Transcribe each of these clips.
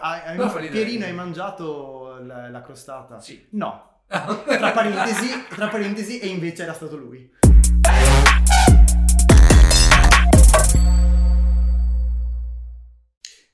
hai, hai, ridere. Pierino, hai mangiato la, la crostata? Sì. No. Tra parentesi, tra parentesi, e invece era stato lui.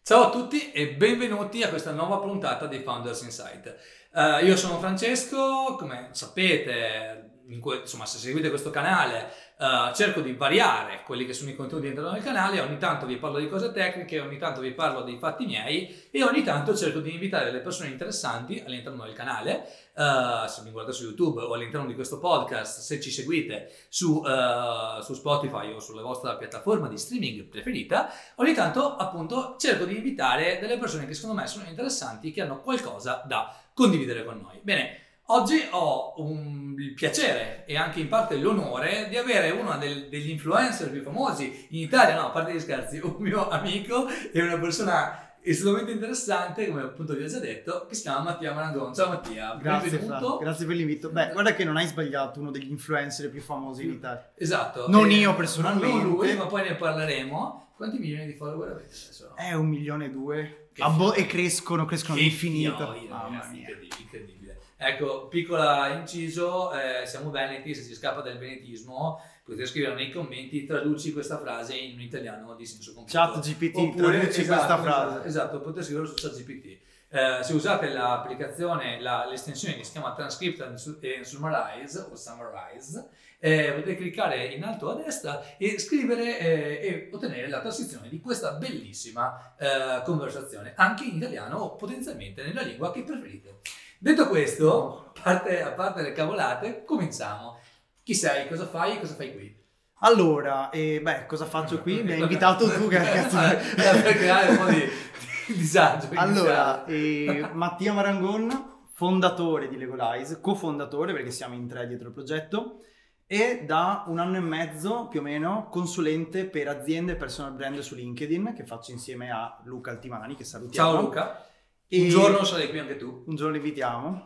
Ciao a tutti e benvenuti a questa nuova puntata di Founders Insight. Eh, io sono Francesco, come sapete, que- insomma, se seguite questo canale, eh, cerco di variare quelli che sono i contenuti all'interno del canale, ogni tanto vi parlo di cose tecniche, ogni tanto vi parlo dei fatti miei e ogni tanto cerco di invitare delle persone interessanti all'interno del canale, eh, se mi guardate su YouTube o all'interno di questo podcast, se ci seguite su, eh, su Spotify o sulla vostra piattaforma di streaming preferita, ogni tanto appunto cerco di invitare delle persone che secondo me sono interessanti, che hanno qualcosa da condividere con noi. Bene, oggi ho un- il piacere e anche in parte l'onore di avere uno del- degli influencer più famosi in Italia, no, a parte gli scherzi, un mio amico e una persona estremamente interessante, come appunto vi ho già detto, che si chiama Mattia Marangon. Ciao Mattia, Grazie. Grazie per l'invito. Beh, guarda che non hai sbagliato uno degli influencer più famosi in Italia. Esatto. Non eh, io personalmente. Non lui, ma poi ne parleremo. Quanti milioni di follower avete adesso? È un milione e due. Che A bo- figo. e crescono, crescono all'infinito. fioia, Mamma mia. incredibile, incredibile. Ecco, piccola inciso, eh, siamo veneti, se ci scappa del venetismo, potete scrivere nei commenti, traduci questa frase in un italiano di senso compiuto. Chat GPT, Oppure, traduci esatto, questa esatto, frase. Esatto, potete scriverlo su ChatGPT. Eh, se usate l'applicazione, la- l'estensione che si chiama Transcript and and Summarize o Summarize, eh, potete cliccare in alto a destra e scrivere eh, e ottenere la trascrizione di questa bellissima eh, conversazione, anche in italiano o potenzialmente nella lingua che preferite. Detto questo, a parte, a parte le cavolate, cominciamo. Chi sei? Cosa fai? Cosa fai qui? Allora, eh, beh, cosa faccio qui? Mi hai invitato tu che cazzo... Per creare un po' di, di disagio. Allora, eh, Mattia Marangon, fondatore di Legolize, cofondatore perché siamo in tre dietro il progetto e da un anno e mezzo più o meno consulente per aziende e personal brand su LinkedIn che faccio insieme a Luca Altimani che salutiamo. Ciao Luca, E un giorno sarai qui anche tu. Un giorno invitiamo.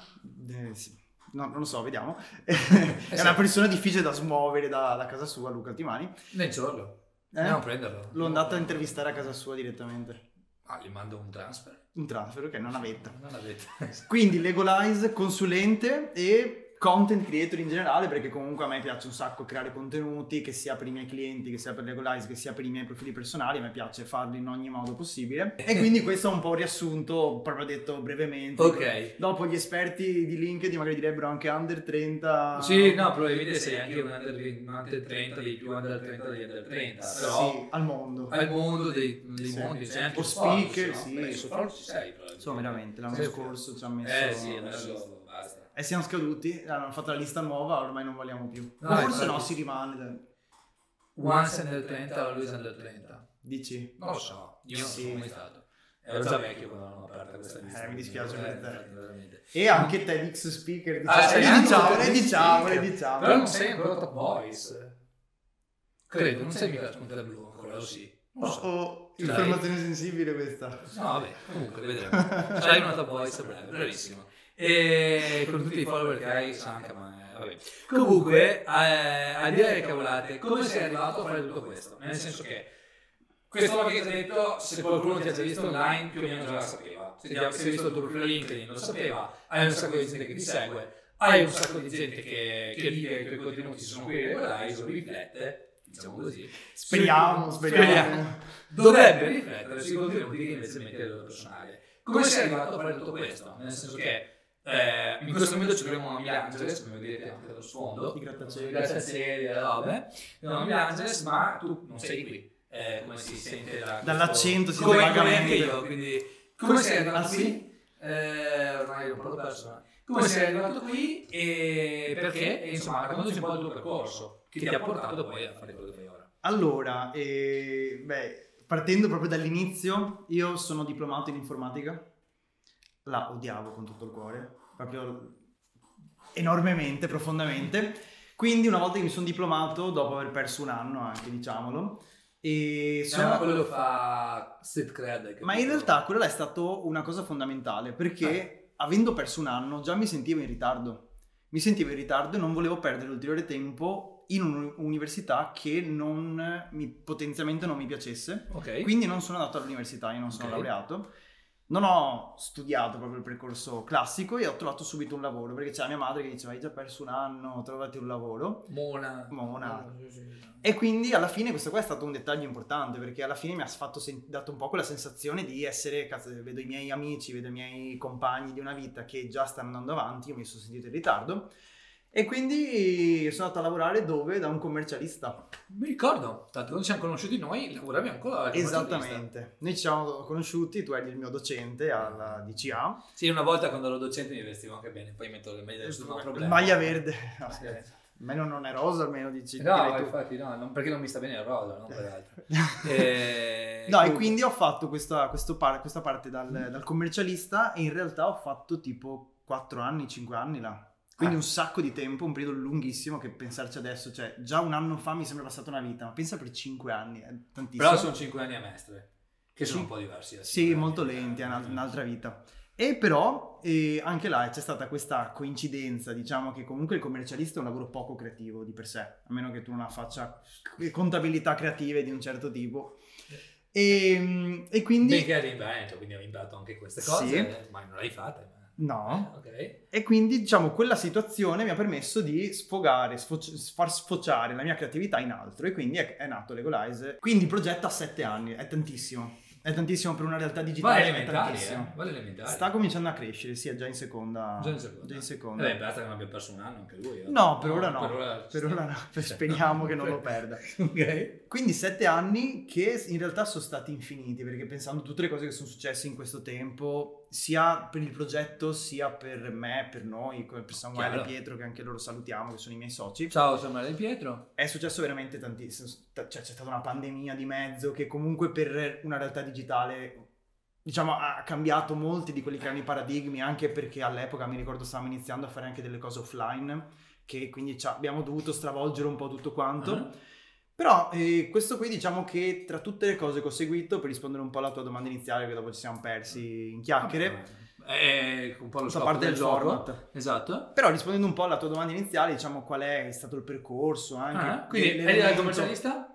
Eh, sì. No, non lo so, vediamo. è sì. una persona difficile da smuovere da, da casa sua, Luca Altimani. Nel giorno. Eh? Andiamo a prenderlo. L'ho andato a intervistare a casa sua direttamente. Ah, gli mando un transfer. Un transfer che non avete. Non avete. Quindi Legolize, consulente e content creator in generale, perché comunque a me piace un sacco creare contenuti, che sia per i miei clienti, che sia per Legolize, che sia per i miei profili personali, a me piace farli in ogni modo possibile. E quindi questo è un po' riassunto, proprio detto brevemente. Ok. Dopo gli esperti di LinkedIn magari direbbero anche under 30. Sì, no, probabilmente sei anche un under, un under 30 dei più under 30 degli under 30. Però Sì, al mondo. al mondo dei, dei Sì. mondi c'è anche O speaker, no? sì. Beh, ci sei. Insomma, veramente, l'anno Sì. scorso ci ha messo... Eh sì, adesso. E siamo scaduti, hanno fatto la lista nuova, ormai non vogliamo più. No, o forse no, si rimane. Once under 30, always under 30. Dici? Non lo so, io non Sì. sono mai stato. Ero già vecchio quando hanno aperto questa lista. Eh, mi dispiace per te. E anche TEDx speaker, Ah, diciamo, anche diciamo, le diciamo, le speaker. diciamo. Però non sei ancora top voice. Credo, non sei mica la spunta blu ancora, o sì? Non lo so. Oh, Dai. informazione sensibile questa. No, vabbè, comunque vedremo. C'hai una top voice a breve, bravissimo. E con tutti i follower che hai, Sanka, ma vabbè. Comunque, eh, a dire le cavolate, come sei arrivato a fare tutto questo? Nel senso che questo l'ho già detto, se qualcuno ti ha già visto online, più o meno già la sapeva. Se ti ha visto il tuo profilo LinkedIn, lo sapeva, hai un sacco di gente che ti segue, hai un sacco di gente che, che vive i tuoi contenuti, sono qui regolari, lo riflette, diciamo così. Speriamo, speriamo. Dovrebbe riflettere sui contenuti che invece mette livello personale. Come sei arrivato a fare tutto questo? Nel senso che eh, in questo momento ci troviamo a Milan Angeles, come vedete anche dallo sfondo, I grattacieli. grattacieli e robe, siamo a Milan Angeles, ma tu non sei qui. Eh, come si sente da Dall'accento si come, come anche io, quindi come sei arrivato Ah, qui? sì? Eh, ormai ho un po' perso. Come sei arrivato qui e perché? E insomma, raccontaci un po' il tuo percorso che ti ha portato poi a fare quello che fai ora. Allora, eh, beh, partendo proprio dall'inizio, io sono diplomato in informatica. La odiavo con tutto il cuore, proprio enormemente, profondamente. Quindi una volta che mi sono diplomato, dopo aver perso un anno anche, diciamolo, e Sono sono... quello fa Street Cred. Ma in realtà quella è stata una cosa fondamentale perché avendo perso un anno già mi sentivo in ritardo. Mi sentivo in ritardo e non volevo perdere ulteriore tempo in un'università che non mi, potenzialmente non mi piacesse. Ok. Quindi non sono andato all'università, io non sono Ok. laureato. Non ho studiato proprio il percorso classico e ho trovato subito un lavoro perché c'era mia madre che diceva hai già perso un anno, trovati un lavoro. Mona. Mona. E quindi alla fine questo qua è stato un dettaglio importante perché alla fine mi ha fatto sen- dato un po' quella sensazione di essere, cazzo, vedo i miei amici, vedo i miei compagni di una vita che già stanno andando avanti, io mi sono sentito in ritardo e quindi sono andato a lavorare dove? Da un commercialista. Mi ricordo, tanto quando ci siamo conosciuti noi lavoravi ancora. Esattamente. Noi ci siamo conosciuti, tu eri il mio docente alla DCA. Sì, una volta quando ero docente mi vestivo anche bene, poi metto le maglie del non problema. Maglia verde. No, scherzo. Almeno non è rosa, almeno dici. No, infatti no, non- perché non mi sta bene il rosa, non per altro. E... No, e quindi ho fatto questa, par- questa parte dal, dal commercialista e in realtà ho fatto tipo 4 anni, 5 anni là. Quindi Ah. un sacco di tempo, un periodo lunghissimo che pensarci adesso, cioè già un anno fa mi sembra passata una vita, ma pensa per 5 anni, è tantissimo. Però sono 5 anni a mestre, che sono un po' diversi. da Sì, cinque molto lenti, è una- un'altra vita. E però eh, anche là c'è stata questa coincidenza, diciamo che comunque il commercialista è un lavoro poco creativo di per sé, a meno che tu non faccia contabilità creative di un certo tipo. E, e quindi... Benché eri in Veneto, quindi ho imparato anche queste cose, Sì. ma non l'hai fatta. No. Eh, ok. E quindi, diciamo, quella situazione mi ha permesso di sfogare, sfoci- far sfociare la mia creatività in altro. E quindi è, è nato Legolize. Quindi il progetto ha sette anni, è tantissimo. È tantissimo per una realtà digitale. è elementari, tantissimo. eh? Va elementari. Sta cominciando a crescere, sì, è già in seconda. Già in seconda. già in seconda. Vabbè, basta che non abbia perso un anno anche lui. eh. No, per ora no. Per ora, Per ora no, per- speriamo che non lo perda. Ok. Quindi sette anni che in realtà sono stati infiniti, perché pensando a tutte le cose che sono successe in questo tempo, sia per il progetto, sia per me, per noi, come per Samuele Chiaro. e Pietro, che anche loro salutiamo, che sono i miei soci, Ciao, sono Maria Pietro. è successo veramente tantissimo. Cioè c'è stata una pandemia di mezzo che comunque per una realtà digitale... Diciamo, ha cambiato molti di quelli che erano i paradigmi, anche perché all'epoca mi ricordo stavamo iniziando a fare anche delle cose offline, che quindi abbiamo dovuto stravolgere un po' tutto quanto. Ah. Però eh, questo qui diciamo che tra tutte le cose che ho seguito, per rispondere un po' alla tua domanda iniziale, che dopo ci siamo persi in chiacchiere, È un po' lo scopo parte del del gioco. format. Esatto. Però rispondendo un po' alla tua domanda iniziale, diciamo qual è stato il percorso anche. Ah, quindi eri dal commercialista?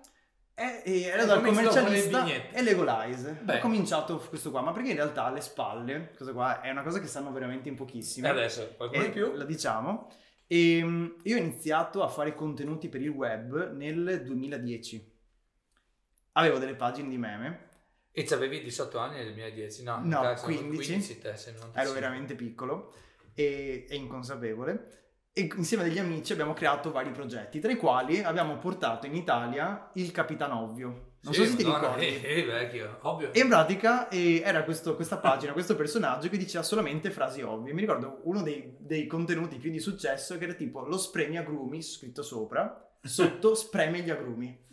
Eh, eh, ero Hai dal commercialista e Legolize. Beh. Ho cominciato questo qua, ma perché in realtà alle spalle, cosa qua è una cosa che sanno veramente in pochissimi. E adesso, qualcuno di più? La diciamo. E, mm, io ho iniziato a fare contenuti per il web nel 2010. Avevo delle pagine di meme, E c'avevi 18 anni nel 2010? No, No, cazzo, 15. 15 te, sei 95. ero veramente piccolo e, e inconsapevole. E insieme a degli amici abbiamo creato vari progetti, tra i quali abbiamo portato in Italia il Capitano Ovvio. Non so Sì, se ti Madonna, ricordi. Eh, eh, vecchio, ovvio. E in pratica eh, era questo- questa pagina, questo personaggio che diceva solamente frasi ovvie. Mi ricordo uno dei, dei contenuti più di successo che era tipo lo spremi agrumi, scritto sopra, sotto spreme gli agrumi.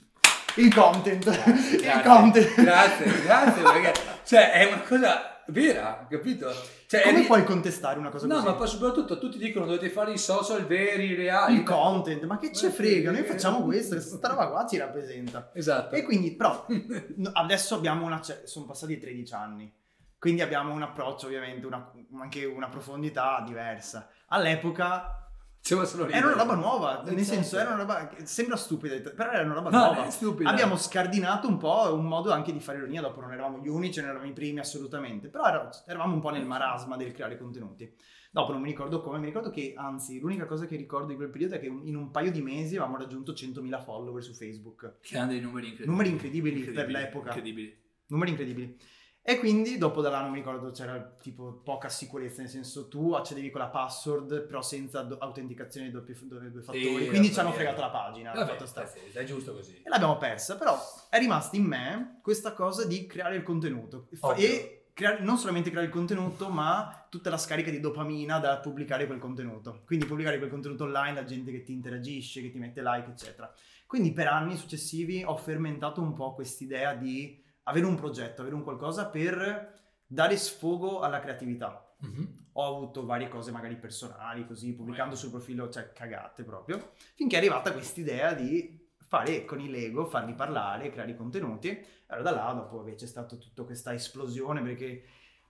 Il content, il Grazie, content. Grazie, grazie, perché cioè, è una cosa vera, capito? Cioè, Come è- puoi contestare una cosa No, così? ma poi soprattutto tutti dicono dovete fare i social veri, reali. Il content, ma che ce Ma frega? Noi sì, facciamo eh. questo, questa roba qua ci rappresenta. Esatto. E quindi, però, no, adesso abbiamo una. cer- sono passati 13 anni. Quindi abbiamo un approccio, ovviamente, una- anche una profondità diversa. All'epoca era una roba nuova, nel Esatto. senso, era una roba. che Sembra stupida, però era una roba No, nuova. è stupida. Abbiamo scardinato un po' un modo anche di fare ironia. Dopo non eravamo gli unici, non eravamo i primi assolutamente. Però era- eravamo un po' nel marasma del creare contenuti. Dopo non mi ricordo come, mi ricordo che anzi, l'unica cosa che ricordo di quel periodo è che in un paio di mesi avevamo raggiunto 100.000 follower su Facebook. Che hanno dei numeri incredibili. Numeri incredibili per l'epoca. Incredibili. Numeri incredibili. E quindi dopo da là non mi ricordo c'era tipo poca sicurezza, nel senso tu accedevi con la password però senza do- autenticazione di doppio- due, fattori, Sì, quindi ci hanno fregato la pagina. Vabbè, sì, è giusto così. E l'abbiamo persa, però è rimasta in me questa cosa di creare il contenuto Ovvio. e creare- non solamente creare il contenuto, ma tutta la scarica di dopamina da pubblicare quel contenuto. Quindi pubblicare quel contenuto online, la gente che ti interagisce, che ti mette like, eccetera. Quindi per anni successivi ho fermentato un po' quest'idea di avere un progetto, avere un qualcosa per dare sfogo alla creatività Mhm. ho avuto varie cose magari personali, così, pubblicando sul profilo, cioè cagate proprio, finché è arrivata quest'idea di fare con i Lego, farli parlare, creare i contenuti. Allora da là, dopo che c'è stata tutta questa esplosione, perché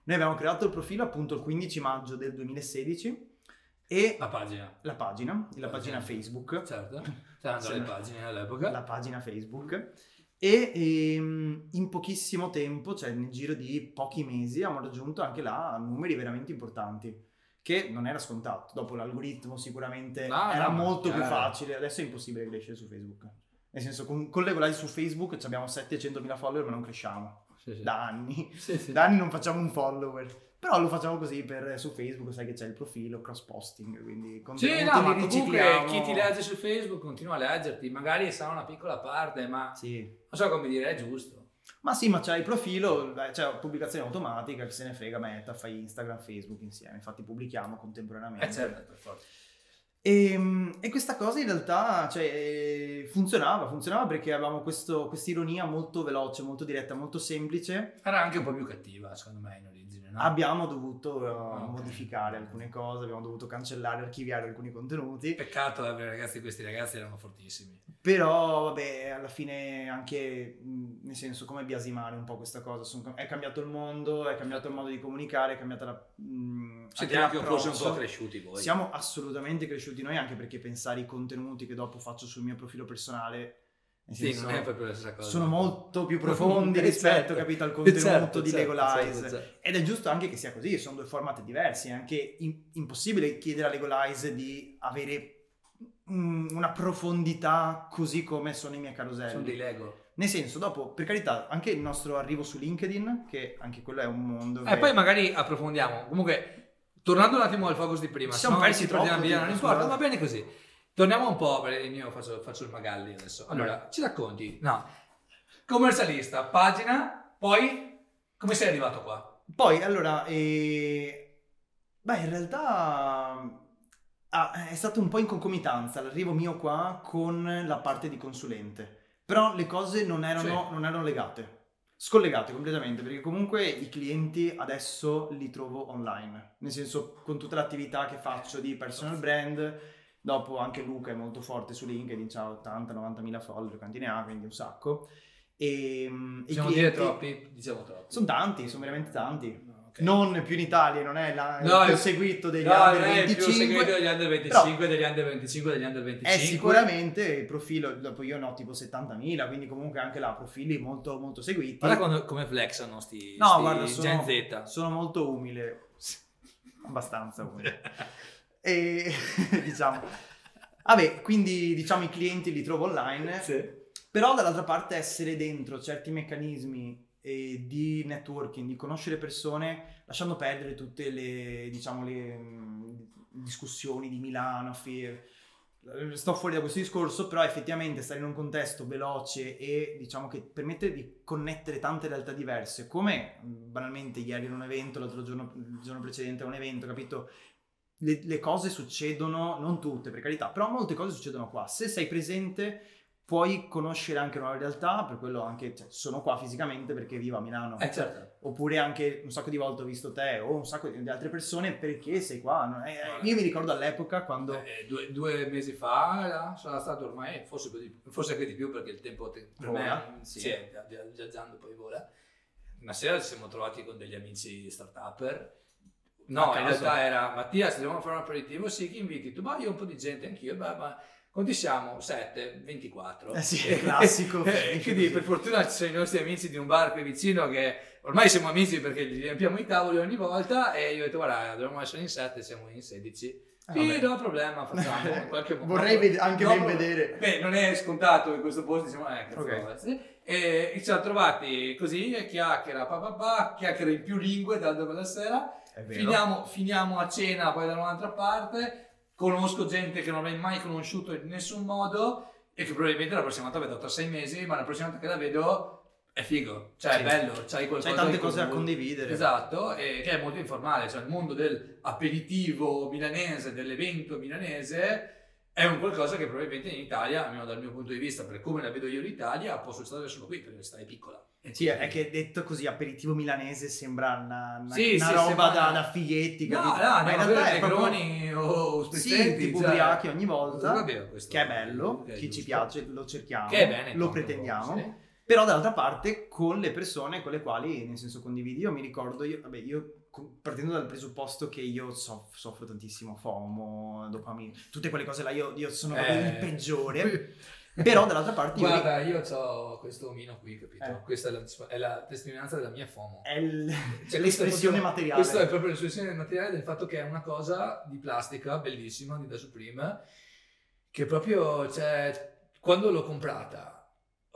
noi abbiamo creato il profilo appunto il 15 maggio del 2016 e La pagina. la pagina, la pagina Pagina. Facebook, Certo. C'erano le pagine all'epoca. la pagina Facebook E ehm, in pochissimo tempo, cioè nel giro di pochi mesi, abbiamo raggiunto anche là numeri veramente importanti. Che non era scontato. Dopo l'algoritmo sicuramente No, era no, molto più chiaro. facile. Adesso è impossibile crescere su Facebook. Nel senso, con, con le live su Facebook abbiamo 700.000 follower, ma non cresciamo. Sì, sì. Da anni. Sì. Da anni non facciamo un follower. Però lo facciamo così per, su Facebook, sai che c'è il profilo cross posting, quindi Sì, no, ma comunque chi ti legge su Facebook continua a leggerti, magari sarà una piccola parte, ma Sì. non so come dire, è giusto. Ma sì, ma c'è il profilo, c'è pubblicazione automatica, che se ne frega, Meta, fai Instagram, Facebook insieme, infatti pubblichiamo contemporaneamente. Eh certo, per forza. E, e questa cosa in realtà cioè, eh, funzionava, funzionava perché avevamo questa ironia molto veloce, molto diretta, molto semplice. Era anche un po' più cattiva, secondo me, in origine, no? Abbiamo dovuto eh, Ok. modificare alcune cose, abbiamo dovuto cancellare, archiviare alcuni contenuti. Peccato, eh, perché ragazzi, questi ragazzi erano fortissimi. Però, vabbè, alla fine anche, nel senso, come biasimare un po' questa cosa. Son- è cambiato il mondo, è cambiato il modo di comunicare, è cambiata la... mh, Siete anche forse un po' cresciuti voi. Siamo assolutamente cresciuti noi, anche perché pensare ai contenuti che dopo faccio sul mio profilo personale, Sì, non è proprio la stessa cosa. sono molto più profondi rispetto, certo. capito, al Eh, contenuto certo, di certo, Legolize. certo, certo. Ed è giusto anche che sia così, sono due format diversi, è anche in- impossibile chiedere a Legolize di avere mm, una profondità così come sono i miei caroselli. Sono dei Lego. Nel senso, dopo, per carità, anche il nostro arrivo su LinkedIn, che anche quello è un mondo. E che- Eh, poi magari approfondiamo. Comunque, tornando un attimo al focus di prima, Ci siamo no persi troppo, via, non importa, va bene così. Torniamo un po', perché io faccio, faccio il Magalli adesso. Allora, ci racconti? No. Commercialista, pagina, poi come sei arrivato qua? Poi, allora, eh, beh, in realtà ah, è stato un po' in concomitanza l'arrivo mio qua con la parte di consulente. Però le cose non erano, Sì. non erano legate, scollegate completamente, perché comunque i clienti adesso li trovo online. Nel senso, con tutta l'attività che faccio di personal brand, dopo anche Luca è molto forte su LinkedIn, ha 80-90 mila follower, quanti ne ha, quindi un sacco. E, i Possiamo clienti- dire troppi? Diciamo troppi. Sono tanti, sono veramente tanti. No, ok. Non più in Italia, non è la, No, il più seguito degli No, under non è il più 25. segreto degli under 25, degli under 25, degli under 25. È sicuramente il profilo, dopo io ne ho tipo 70.000, quindi comunque anche là profili molto molto seguiti. Guarda come flexano sti, No, sti guarda, sono, sono molto umile, abbastanza umile. e diciamo, vabbè, quindi diciamo i clienti li trovo online, Sì. però dall'altra parte essere dentro certi meccanismi eh, di networking, di conoscere persone, lasciando perdere tutte le, diciamo, le mh, discussioni di Milano, Fear. Eh, Sto fuori da questo discorso, però effettivamente stare in un contesto veloce e diciamo che permette di connettere tante realtà diverse, come mh, banalmente ieri era un evento, l'altro giorno, il giorno precedente era un evento, capito? Le, le cose succedono, non tutte per carità, però molte cose succedono qua. Se sei presente puoi conoscere anche nuove realtà, per quello anche cioè, sono qua fisicamente perché vivo a Milano. Eh certo. Oppure anche un sacco di volte ho visto te o un sacco di altre persone perché sei qua. Eh, eh, io mi ricordo all'epoca quando... Eh, due, due mesi fa era- sarà stato ormai, forse, così- forse anche di più perché il tempo te- per Vola. me sì, Sì. viaggiando poi vola. Una sera ci siamo trovati con degli amici start-upper. No, in realtà era Mattia, se dobbiamo fare un aperitivo, sì, chi inviti? Tu, ma io un po' di gente, anch'io, beh, ma quanti siamo? 7, 24. Eh sì, è classico. Eh, quindi per fortuna ci sono i nostri amici di un bar qui vicino che ormai siamo amici perché gli riempiamo i tavoli ogni volta e io ho detto guarda dobbiamo essere in 7, siamo in 16. Ah, Sì, no problema, facciamo qualche modo. Vorrei ved- anche No, ben vedere. Beh, non è scontato in questo posto, diciamo, eh, cazzo, Ok. vabbè, sì. E ci siamo trovati così, chiacchiera, pa, pa, pa, chiacchiera in più lingue tanto quella sera. Finiamo, finiamo a cena poi da un'altra parte, conosco gente che non avrei mai conosciuto in nessun modo e che probabilmente la prossima volta vedo tra sei mesi, ma la prossima volta che la vedo è figo, cioè Sì. è bello, c'hai qualcosa C'hai tante cose da condividere. Esatto, e che è molto informale, cioè il mondo dell'aperitivo milanese, dell'evento milanese è un qualcosa che probabilmente in Italia, almeno dal mio punto di vista, per come la vedo io l'Italia, posso stare solo qui perché l'Italia è piccola. Sì, è che detto così aperitivo milanese sembra una, una- Sì, una sì, roba da, da fighetti, No, no, capito? no, Ma in no, realtà è proprio... Negroni o Sì, Sprizzenti, tipo cioè- ubriachi ogni volta, che è bello, che è chi ci giusto. piace lo cerchiamo, bene. lo proprio, pretendiamo. sì. Però dall'altra parte con le persone con le quali, nel senso, condividi. Io mi ricordo, io, vabbè, io partendo dal presupposto che io soff- soffro tantissimo FOMO, dopamina, tutte quelle cose là, io, io sono Eh. il peggiore. Però dall'altra parte io Guarda, io ho questo omino qui, capito? Eh. Questa è la, è la testimonianza della mia FOMO. è il- Cioè, l'espressione proprio- materiale. Questo è proprio l'espressione materiale del fatto che è una cosa di plastica bellissima di da Supreme che proprio, cioè, quando l'ho comprata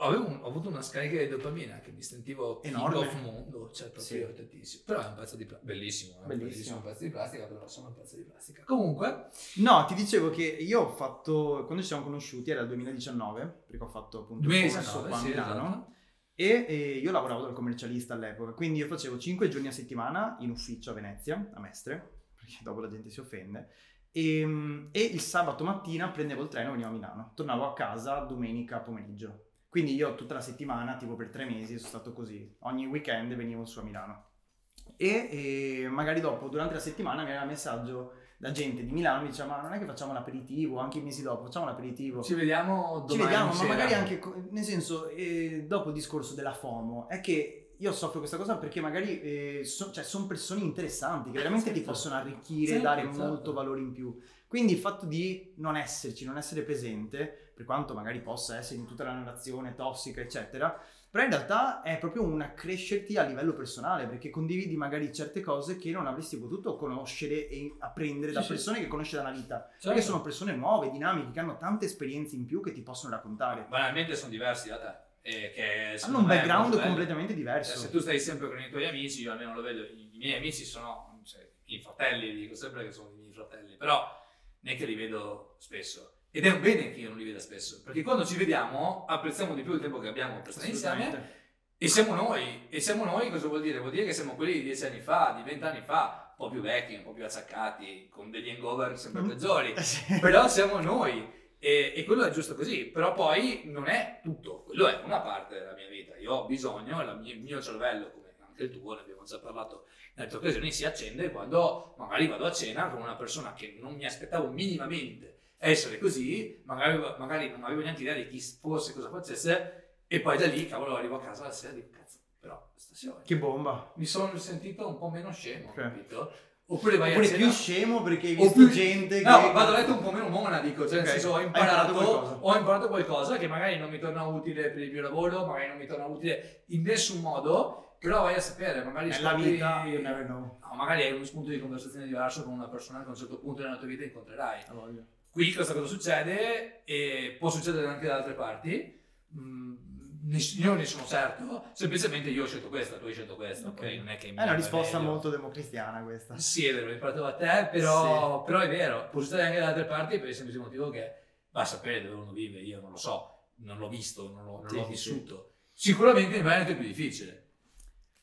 un- ho avuto una scarica di dopamina che mi sentivo Enorme. of mondo, cioè proprio Sì. tantissimo. Però è un pezzo di plastica, bellissimo, è un Bellissimo. bellissimo pezzo di plastica, però sono un pezzo di plastica. Comunque, No, ti dicevo che io ho fatto, quando ci siamo conosciuti era il 2019, perché ho fatto appunto il corso 2019, qua a sì, Milano. esatto. E, e io lavoravo dal commercialista all'epoca, quindi io facevo 5 giorni a settimana in ufficio a Venezia, a Mestre, perché dopo la gente si offende, e, e il sabato mattina prendevo il treno e venivo a Milano. Tornavo a casa domenica pomeriggio. Quindi io tutta la settimana, tipo per tre mesi, sono stato così. Ogni weekend venivo su a Milano. E, e magari dopo, durante la settimana, mi arriva un messaggio da gente di Milano, mi diceva ma non è che facciamo l'aperitivo, anche i mesi dopo, facciamo l'aperitivo. Ci vediamo domani Ci vediamo, ma magari anche, nel senso, eh, dopo il discorso della FOMO, è che io soffro questa cosa perché magari eh, so- cioè, sono persone interessanti che veramente ti Certo. possono arricchire e Certo, dare certo. molto valore in più. Quindi il fatto di non esserci, non essere presente, per quanto magari possa essere in tutta la narrazione tossica, eccetera, però in realtà è proprio un accrescerti a livello personale, perché condividi magari certe cose che non avresti potuto conoscere e apprendere da Sì, sì. persone che conosci da una vita. Certo. Perché sono persone nuove, dinamiche, che hanno tante esperienze in più che ti possono raccontare. Banalmente sono diversi da te. E che Hanno secondo un background completamente Cioè, diverso. se tu stai sempre con i tuoi amici, io almeno lo vedo, i, i miei amici sono cioè, i fratelli, dico sempre che sono i miei fratelli, però non è che li vedo spesso. Ed è un bene che io non li veda spesso, perché quando ci vediamo apprezziamo di più il tempo che abbiamo per stare insieme e siamo noi. E siamo noi cosa vuol dire? Vuol dire che siamo quelli di dieci anni fa, di vent'anni fa, un po' più vecchi, un po' più acciaccati, con degli hangover sempre Mm. peggiori. Eh. Però siamo noi e, e quello è giusto così, però poi non è tutto, quello è una parte della mia vita. Io ho bisogno, mia- il mio cervello, come anche il tuo, ne abbiamo già parlato in altre occasioni, si accende quando magari vado a cena con una persona che non mi aspettavo minimamente essere così, magari, magari non avevo neanche idea di chi fosse, cosa facesse, e poi da lì, cavolo, arrivo a casa la sera e dico, cazzo, però stasera Che bomba. mi sono sentito un po' meno scemo, Ok. capito? Oppure vai Oppure a cena... più scemo perché hai visto più- gente che... No, vado a letto un po' meno mona, dico, cioè nel Ok, senso ho imparato, ho imparato qualcosa che magari non mi torna utile per il mio lavoro, magari non mi torna utile in nessun modo, però vai a sapere, magari Nella scopri- vita, you never know. No, magari hai uno spunto di conversazione diverso con una persona che a un certo punto nella tua vita incontrerai. Voglia. Qui questa cosa succede e può succedere anche da altre parti. Mm, io ne sono certo, semplicemente io ho scelto questa, tu hai scelto questa, Ok. ok? Non è che È una risposta meglio. molto democristiana questa. Sì, è vero, l'ho imparato da te, però, però è vero, può succedere anche da altre parti per il semplice motivo che va a sapere dove uno vive, io non lo so, non l'ho visto, non l'ho, non Sì, l'ho sì, vissuto. Sicuramente in Veneto è più difficile,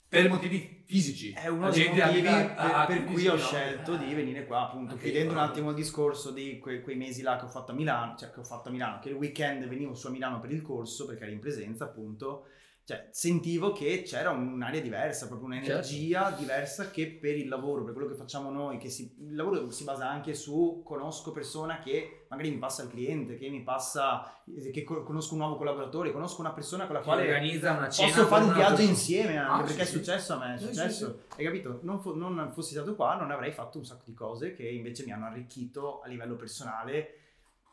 per motivi fisici. È uno dei motivi per, a per 15 cui ho scelto di venire qua, appunto, Anche chiudendo un attimo il discorso di que- quei mesi là che ho fatto a Milano, cioè che ho fatto a Milano, che il weekend venivo su a Milano per il corso, perché ero in presenza, appunto, cioè sentivo che c'era un'aria diversa, proprio un'energia Certo. diversa che per il lavoro, per quello che facciamo noi, che si- il lavoro si basa anche su conosco persona che magari mi passa il cliente, che mi passa, che co- conosco un nuovo collaboratore, conosco una persona con la Che quale organizza una cena Posso fare un viaggio insieme anche Ah, perché sì, è successo a me, è Sì, sì, successo. Hai capito? Non, fo- non fossi stato qua, non avrei fatto un sacco di cose che invece mi hanno arricchito a livello personale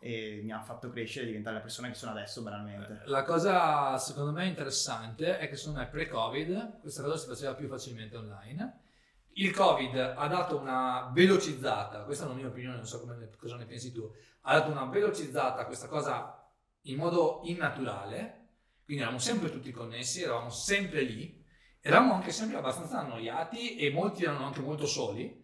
e mi hanno fatto crescere e diventare la persona che sono adesso, banalmente. La cosa secondo me interessante è che secondo me pre-Covid questa cosa si faceva più facilmente online. Il Covid ha dato una velocizzata, questa è una mia opinione, non so come cosa ne pensi tu, ha dato una velocizzata a questa cosa in modo innaturale, quindi eravamo sempre tutti connessi, eravamo sempre lì, eravamo anche sempre abbastanza annoiati e molti erano anche molto soli.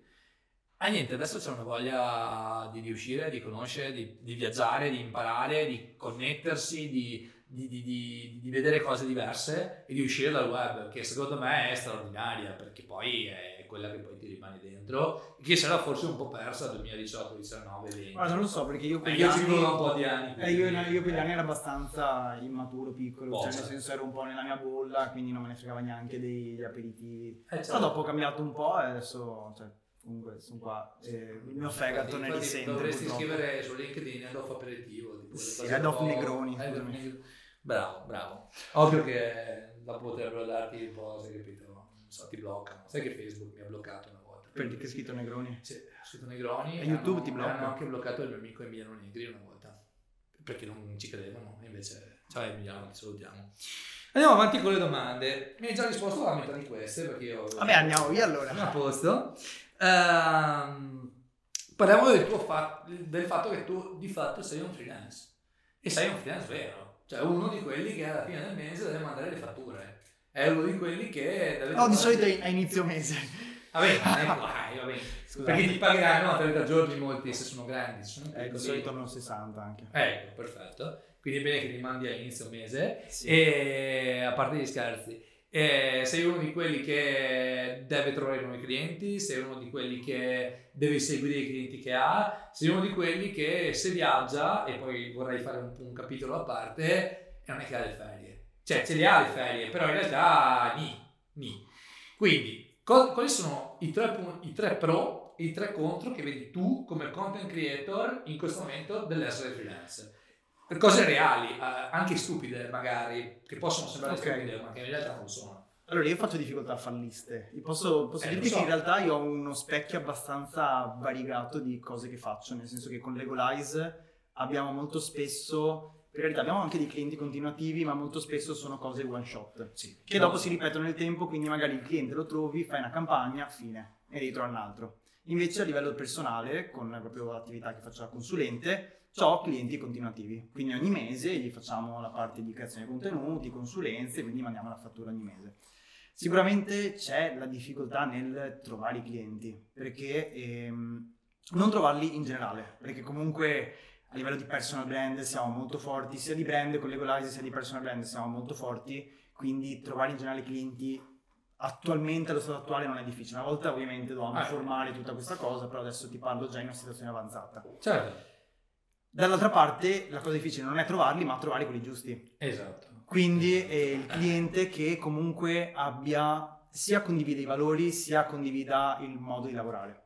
Ah niente, adesso c'è una voglia di, di uscire, di conoscere, di, di viaggiare, di imparare, di connettersi, di, di- di- vedere cose diverse e di uscire dal web, che secondo me è straordinaria, perché poi è quella che poi ti rimane dentro, che era forse un po' persa nel 2018, 19, 20. Guarda, non lo so perché io io ci anni... un po' di anni. Eh, io, io quegli anni ero abbastanza immaturo, piccolo, cioè nel senso ero un po' nella mia bolla, quindi non me ne fregava neanche degli aperitivi. Eh, certo. Però dopo ho cambiato un po' e adesso, cioè, comunque sono qua, e il mio fegato ne risente. Dovresti purtroppo. scrivere su LinkedIn Head of Aperitivo. tipo Sì, po'- Negroni. Bravo, bravo. Ovvio che dopo potrebbero darti un po', sai capito? Non so, ti bloccano. Sai che Facebook mi ha bloccato una volta. Perché è scritto Negroni? Sì, ho scritto Negroni. E YouTube hanno, ti blocca? Hanno anche bloccato il mio amico Emiliano Negri una volta. Perché non ci credevano. Invece, ciao Emiliano, ti salutiamo. Andiamo avanti con le domande. Mi hai già risposto alla metà di queste perché io... Vabbè, andiamo via allora. A posto. Ehm, parliamo del, tuo fa- del fatto che tu di fatto sei un freelance. E sei un freelance vero. Cioè uno di quelli che alla fine del mese deve mandare le fatture. È uno di quelli che deve... No, di solito a inizio mese. Vabbè, ecco, dai, va bene. Scusate. Perché ti pagheranno a 30 giorni molti se sono grandi, se sono Eh, di solito hanno 60 anche. Ecco, perfetto. Quindi è bene che li mandi a inizio mese. Sì. E a parte gli scherzi, eh, sei uno di quelli che deve trovare nuovi clienti, sei uno di quelli che deve seguire i clienti che ha, sei uno di quelli che se viaggia, e poi vorrei fare un, un capitolo a parte, e non è che ha le ferie. Cioè, ce le ha le ferie, però in realtà ni, ni. Quindi, co- quali sono i tre, i tre pro e i tre contro che vedi tu come content creator in questo momento dell'essere freelance? Per cose reali, eh, anche stupide magari, che possono sembrare Ok. stupide, ma che in realtà non sono. Allora, io faccio difficoltà a fare liste. Posso, posso Eh, dirti so. che in realtà io ho uno specchio abbastanza variegato di cose che faccio, nel senso che con Legolize abbiamo molto spesso, per carità, abbiamo anche dei clienti continuativi, ma molto spesso sono cose one shot, Sì. che dopo si ripetono nel tempo, quindi magari il cliente lo trovi, fai una campagna, fine, e trovare un altro. Invece a livello personale, con proprio l'attività che faccio da consulente, ho clienti continuativi, quindi ogni mese gli facciamo la parte di creazione di contenuti, consulenze, quindi mandiamo la fattura ogni mese. Sicuramente c'è la difficoltà nel trovare i clienti, perché ehm, non trovarli in generale, perché comunque a livello di personal brand siamo molto forti, sia di brand con Legolize sia di personal brand siamo molto forti, quindi trovare in generale clienti attualmente allo stato attuale non è difficile. Una volta ovviamente dovevamo Ah. formare tutta questa cosa, però adesso ti parlo già in una situazione avanzata. Certo. Dall'altra parte la cosa difficile non è trovarli, ma trovare quelli giusti. Esatto. Quindi è il cliente che comunque abbia sia condivide i valori sia condivida il modo di lavorare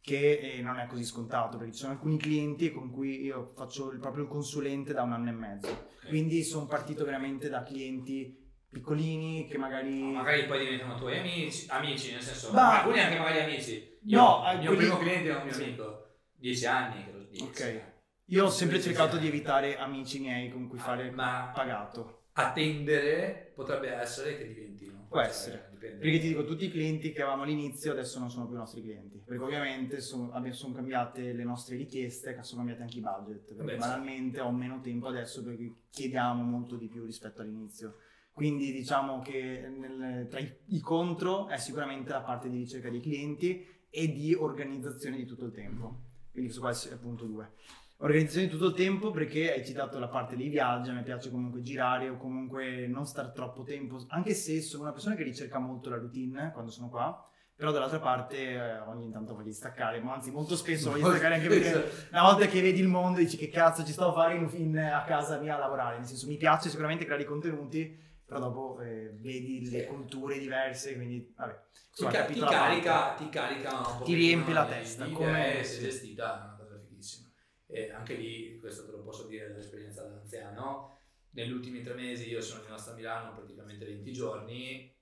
che eh, non è così scontato perché ci sono alcuni clienti con cui io faccio il- proprio il consulente da un anno e mezzo quindi sono partito veramente da clienti piccolini che magari Magari poi diventano tuoi amici, amici nel senso, Ma- alcuni anche magari amici. Io, No, eh, il mio quelli- primo cliente è un mio amico, dieci anni, credo. dieci. ok io ho sempre Sì, cercato sì. di evitare amici miei con cui fare Ma- pagato A tendere potrebbe essere che diventino. Può Cioè, essere. dipende. Perché ti dico, tutti i clienti che avevamo all'inizio adesso non sono più i nostri clienti. Perché ovviamente sono, sono cambiate le nostre richieste, sono cambiati anche i budget. Perché Vabbè, banalmente ho meno tempo adesso perché chiediamo molto di più rispetto all'inizio. Quindi diciamo che nel- tra i, i contro è sicuramente la parte di ricerca dei clienti e di organizzazione di tutto il tempo. Quindi questo qua è il punto 2. Organizzazione di tutto il tempo perché hai citato la parte dei viaggi, a me piace comunque girare o comunque non stare troppo tempo, anche se sono una persona che ricerca molto la routine quando sono qua, però dall'altra parte eh, ogni tanto voglio staccare, ma anzi molto spesso voglio staccare anche perché una volta che vedi il mondo dici che cazzo ci sto a fare in, in- a casa mia a lavorare, nel senso mi piace sicuramente creare i contenuti, però dopo eh, vedi le Sì. culture diverse, quindi vabbè. Ti, insomma, ca- capito ti carica, ti carica un po'. Ti riempi la testa, Come come- se gestita è una cosa fighissima. E anche lì, questo te lo posso dire dall'esperienza da anziano, negli ultimi tre mesi io sono rimasto a Milano praticamente 20 giorni,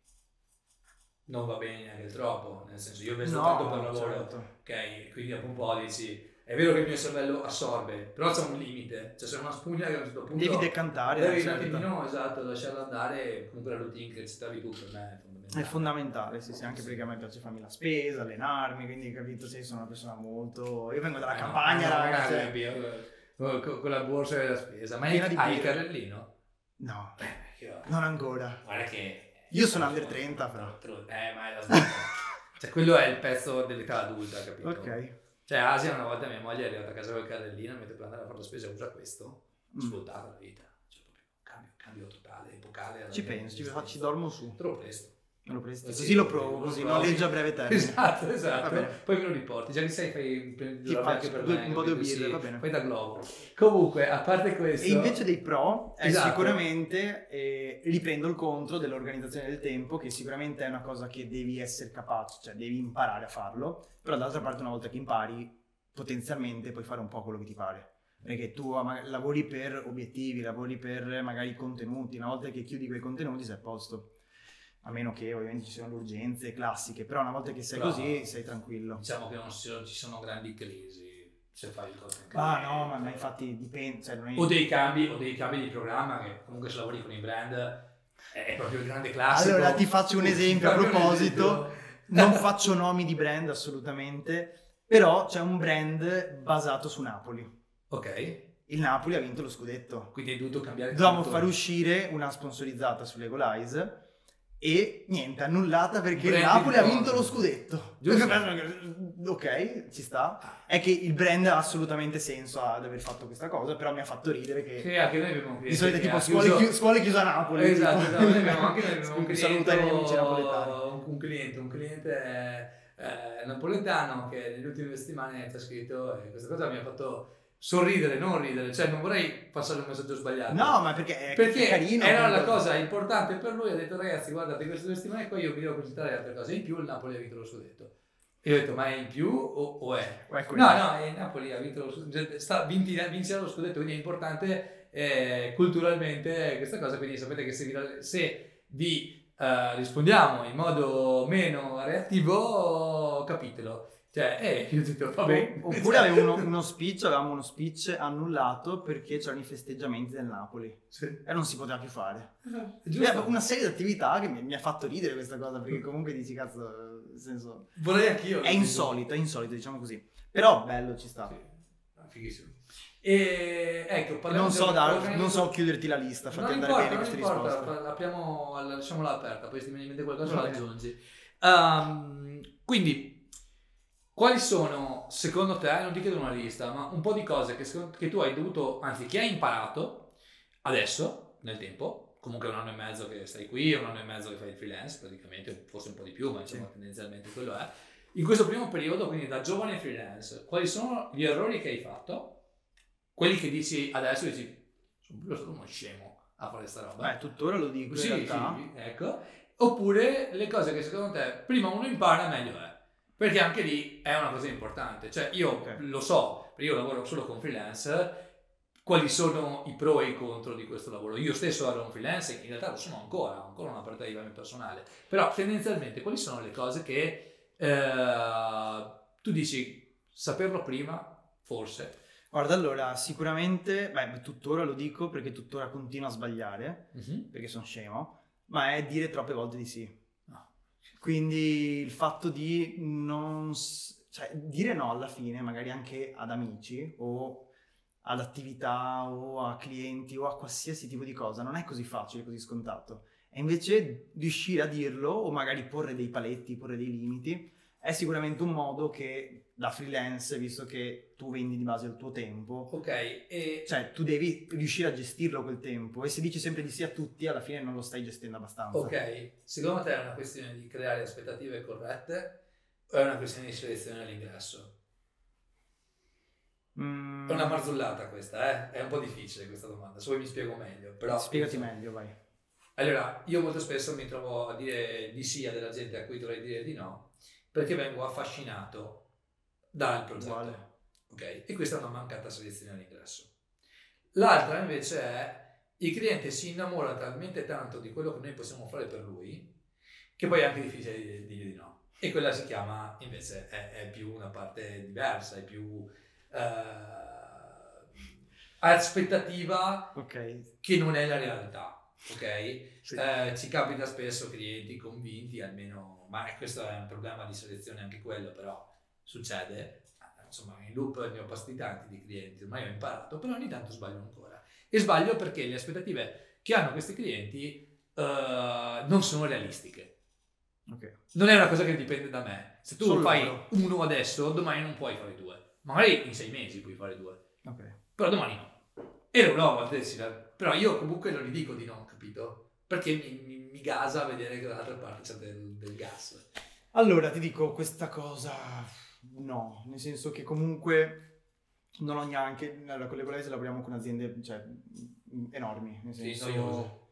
non va bene neanche troppo, nel senso io vesto tanto per lavoro, certo. ok? Quindi dopo un po' dici, è vero che il mio cervello assorbe, però c'è un limite, cioè c'è una spugna che a un certo punto... Devi decantare. Devi un certo. attimino, esatto, lasciarla andare, comunque la routine che citavi tu per me è fondamentale. È fondamentale, sì, sì, anche perché a me piace farmi la spesa, allenarmi, quindi capito, sì, sono una persona molto... Io vengo dalla Eh, campagna, no, raga, no, cioè- con, con- con la borsa della spesa. Ma hai, hai il carrellino? No, Eh, perché- non ancora. Guarda che... Io sono under 30, però. Eh, ma è la sbagliata. Cioè, quello è il pezzo dell'età adulta, capito? Ok. Cioè, Asia una volta mia moglie è arrivata a casa con il carrellino, mentre per andare a fare la spesa usa questo, Mm. svoltata la vita. Cioè, proprio cambio, cambio totale, epocale. Ci penso, ci, ci dormo su. Lo presto. Lo presti? Sì, Così lo provo, lo così provi. noleggio a breve termine. Esatto, esatto. Poi me lo riporti. Già che sei, fai la faccio anche per due- me, un po' di birre, Sì, va bene. Fai da globo. Comunque, a parte questo... E invece dei pro è Esatto. sicuramente, eh, riprendo il contro dell'organizzazione del tempo, che sicuramente è una cosa che devi essere capace, cioè devi imparare a farlo, però d'altra parte una volta che impari, potenzialmente puoi fare un po' quello che ti pare. Perché tu lavori per obiettivi, lavori per magari contenuti, una volta che chiudi quei contenuti sei a posto. A meno che ovviamente ci siano le urgenze classiche, però una volta che sei Però- così sei tranquillo. Diciamo che non ci sono, grandi crisi se fai il content Ah creator. no, ma, ma infatti dipende, cioè è... O dei cambi, o dei cambi di programma che comunque se lavori con i brand è proprio il grande classico. Allora ti faccio un esempio a proposito, non faccio nomi di brand assolutamente, però c'è un brand basato su Napoli. Ok, Il Napoli ha vinto lo scudetto. quindi hai dovuto cambiare Dovevamo far uscire una sponsorizzata su Legolize e niente, annullata perché il Napoli ha vinto lo scudetto. Giusto. ok, ci sta. È che il brand ha assolutamente senso ad aver fatto questa cosa, però mi ha fatto ridere che Sì, anche noi abbiamo di solito è tipo scuole, chiuso- chiu- scuole chiuse a Napoli. Esatto, tipo. esatto, noi abbiamo anche noi abbiamo un amici cliente, napoletani. un, cliente, un cliente eh, napoletano che nelle ultime settimane ci ha scritto e questa cosa mi ha fatto sorridere, non ridere, cioè non vorrei passare un messaggio sbagliato. No, ma perché è, perché è carino. era la cosa importante per lui, ha detto ragazzi guardate queste due settimane qua io vi devo presentare altre cose, in più il Napoli ha vinto lo scudetto. E io ho detto ma è in più o, o è? O è quello. No, no, il Napoli ha vinto lo scudetto, sta vinti, vincere lo scudetto, quindi è importante eh, culturalmente questa cosa, quindi sapete che se vi, se vi eh, rispondiamo in modo meno reattivo, capitelo. Cioè, eh, io detto, vabbè. Oppure avevo uno, uno speech, avevamo uno speech annullato perché c'erano i festeggiamenti del Napoli Sì. e non si poteva più fare. E giusto. una serie di attività che mi, mi ha fatto ridere questa cosa perché comunque dici cazzo, nel senso Vorrei anch'io. è insolito, è insolito diciamo così. Però bello ci sta. Sì, ah, fighissimo. E ecco, Non so, organizzazione- non so chiuderti la lista, fatti non andare importa, bene queste importa, risposte. apriamo, la- lasciamola aperta, poi se ti viene in mente qualcosa la aggiungi. Ehm, quindi, quali sono, secondo te, non ti chiedo una lista, ma un po' di cose che, che tu hai dovuto, anzi che hai imparato adesso, nel tempo, comunque un anno e mezzo che stai qui, un anno e mezzo che fai il freelance praticamente, forse un po' di più, ma insomma Sì. tendenzialmente quello è. In questo primo periodo, quindi da giovane freelance, quali sono gli errori che hai fatto? Quelli che dici adesso, dici, sono stato uno scemo a fare sta roba. Beh, tuttora lo dico Sì, in realtà. sì, ecco. Oppure le cose che secondo te prima uno impara meglio è. Perché anche lì è una cosa importante. Cioè io Ok. lo so, perché io lavoro solo con freelance, quali sono i pro e i contro di questo lavoro. Io stesso ero un freelance, in realtà lo sono ancora, ho ancora una parte di mia personale. Però tendenzialmente quali sono le cose che eh, tu dici saperlo prima, forse. Guarda, allora, sicuramente, beh, tuttora lo dico perché tuttora continuo a sbagliare, perché sono scemo, ma è dire troppe volte di sì. Quindi il fatto di non... cioè, dire no alla fine, magari anche ad amici o ad attività o a clienti o a qualsiasi tipo di cosa, non è così facile, così scontato. E invece riuscire a dirlo o magari porre dei paletti, porre dei limiti, è sicuramente un modo che da freelance, visto che tu vendi di base il tuo tempo, Ok, e cioè tu devi riuscire a gestirlo quel tempo e se dici sempre di sì a tutti, alla fine non lo stai gestendo abbastanza. Ok, secondo te è una questione di creare aspettative corrette o è una questione di selezione all'ingresso? Mm, È una marzullata questa, eh? È un po' difficile questa domanda, se vuoi mi spiego meglio. Però, Spiegati meglio, vai. Allora, io molto spesso mi trovo a dire di sì a della gente a cui dovrei dire di no, perché vengo affascinato dal progetto. Uguale. Ok? E questa è una mancata selezione all'ingresso. L'altra invece è il cliente si innamora talmente tanto di quello che noi possiamo fare per lui che poi è anche difficile di- dirgli di no. E quella si chiama invece è, è più una parte diversa, è più eh, aspettativa Ok. che non è la realtà. Ok? Sì. Eh, ci capita spesso clienti convinti, almeno, ma questo è un problema di selezione anche quello, però succede. Insomma, in loop ne ho passati tanti di clienti, ormai ho imparato, però ogni tanto sbaglio ancora. E sbaglio perché le aspettative che hanno questi clienti eh, non sono realistiche. Ok. Non è una cosa che dipende da me. Se tu Solo fai loro. uno adesso, domani non puoi fare due. Magari in sei mesi puoi fare due Ok. però domani no. E no, a volte sì, però io comunque non gli dico di no, capito? Perché mi, mi, mi gasa vedere che dall'altra parte c'è del, del gas. Allora ti dico questa cosa, no, nel senso che comunque non ho neanche, allora, con le Golese lavoriamo con aziende cioè, enormi, nel Sì, senso... noiose.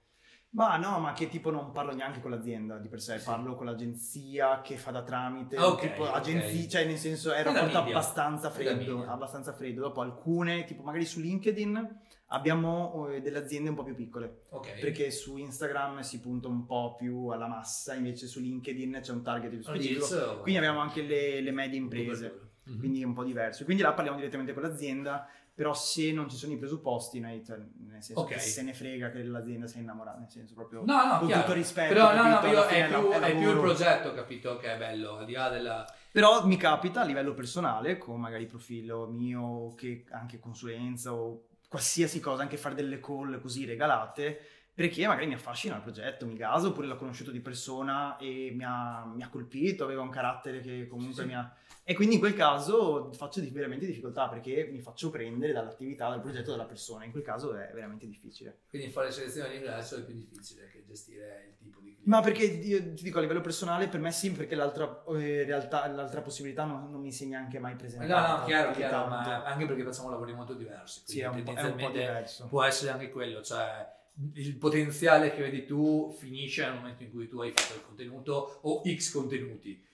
Ma no, ma che tipo non parlo neanche con l'azienda di per sé, Sì. parlo con l'agenzia che fa da tramite, Ok, tipo ok. agenzie, cioè nel senso è un rapporto abbastanza freddo, abbastanza freddo. Dopo alcune, tipo magari su LinkedIn, Abbiamo eh, delle aziende un po' più piccole, Ok. perché su Instagram si punta un po' più alla massa, invece su LinkedIn c'è un target più specifico. Agiz o- Quindi abbiamo anche le, le medie imprese, Mhm. quindi è un po' diverso. Quindi là parliamo direttamente con l'azienda, però se non ci sono i presupposti, noi, cioè, nel senso Ok. che se ne frega che l'azienda sia innamorata, nel senso proprio No, no, con chiaro. tutto rispetto. Però no, no, capito? io è, più, la- è più il progetto, capito, che è bello, al di là della... Però mi capita a livello personale, con magari profilo mio, che anche consulenza o qualsiasi cosa, anche fare delle call così regalate, perché magari mi affascina il progetto, mi gaso, oppure l'ho conosciuto di persona e mi ha, mi ha colpito, aveva un carattere che comunque Sì. mi ha... E quindi in quel caso faccio di- veramente difficoltà perché mi faccio prendere dall'attività, dal progetto della persona. In quel caso è veramente difficile. Quindi fare selezione all'ingresso è più difficile che gestire il tipo. Ma perché io ti dico a livello personale, per me sì, perché l'altra eh, realtà, l'altra possibilità non, non mi si è neanche mai No, presentata. no, chiaro, di chiaro, tanto. ma anche perché facciamo lavori molto diversi. Sì, è un, po', è un po' diverso. può essere anche quello, cioè il potenziale che vedi tu finisce nel momento in cui tu hai fatto il contenuto o X contenuti.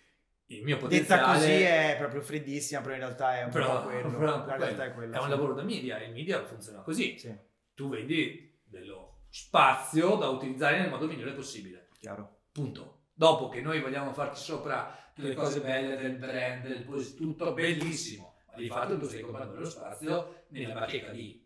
Il mio Detta potenziale così è proprio freddissima, però in realtà è un però- po' quello. però un La realtà è quello. È un sì. lavoro da media, il media funziona così. Sì, Tu vendi dello spazio da utilizzare nel modo migliore possibile. Chiaro. Punto. Dopo che noi vogliamo farci sopra tutte le cose belle del brand, del pos- tutto bellissimo, ma di fatto tu stai comprando lo spazio nella bacheca di